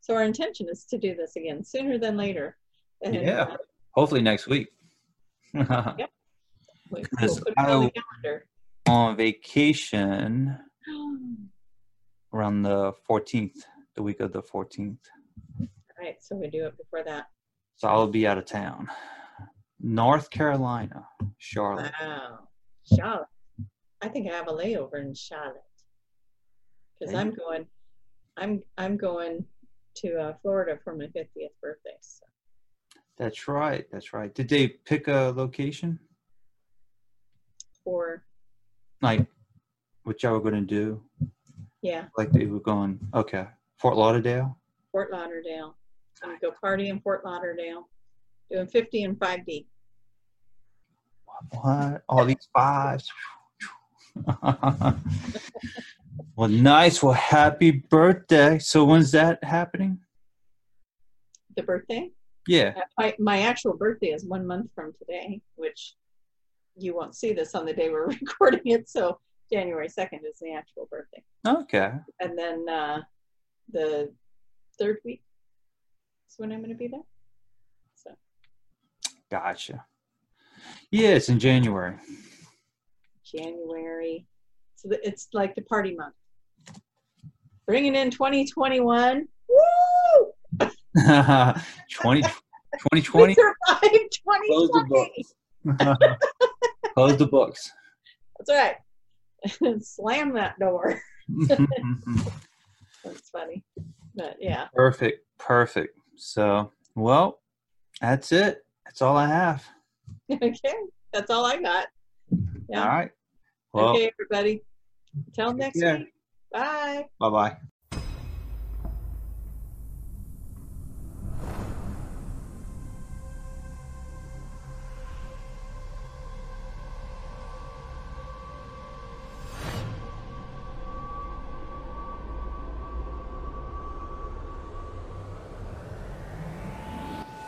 So our intention is to do this again sooner than later. And, Yeah. uh, Hopefully next week. we- we'll put it on the calendar. On vacation around the 14th, the week of the 14th. All right. So we do it before that. So I'll be out of town. North Carolina, Charlotte. Wow. Charlotte. I think I have a layover in Charlotte because I'm going. I'm I'm going to uh, Florida for my 50th birthday. So That's right. That's right. Did they pick a location? for Like what y'all were going to do? yeah, Like they were going, okay, Fort Lauderdale? Fort Lauderdale. Gonna go party in Fort Lauderdale. Doing 50 and 5D. What? All these fives. well, nice. Well, happy birthday. So when's that happening? The birthday. Yeah. Uh, My, my actual birthday is one month from today, which you won't see this on the day we're recording it. So January 2nd is the actual birthday. Okay. And then uh, the third week is when I'm going to be there. So Gotcha. Yeah, it's in January. January. So the, it's like the party month. Bringing in 2021. Woo! 20, We 2020. survived Close the 2020. Close the books. That's right. Slam that door. That's funny. But yeah. perfect. Perfect. So, well, that's it. That's all I have. Okay. That's all I got. Yeah. All right. Well, okay, everybody. Until next care. week. Bye. bye bye.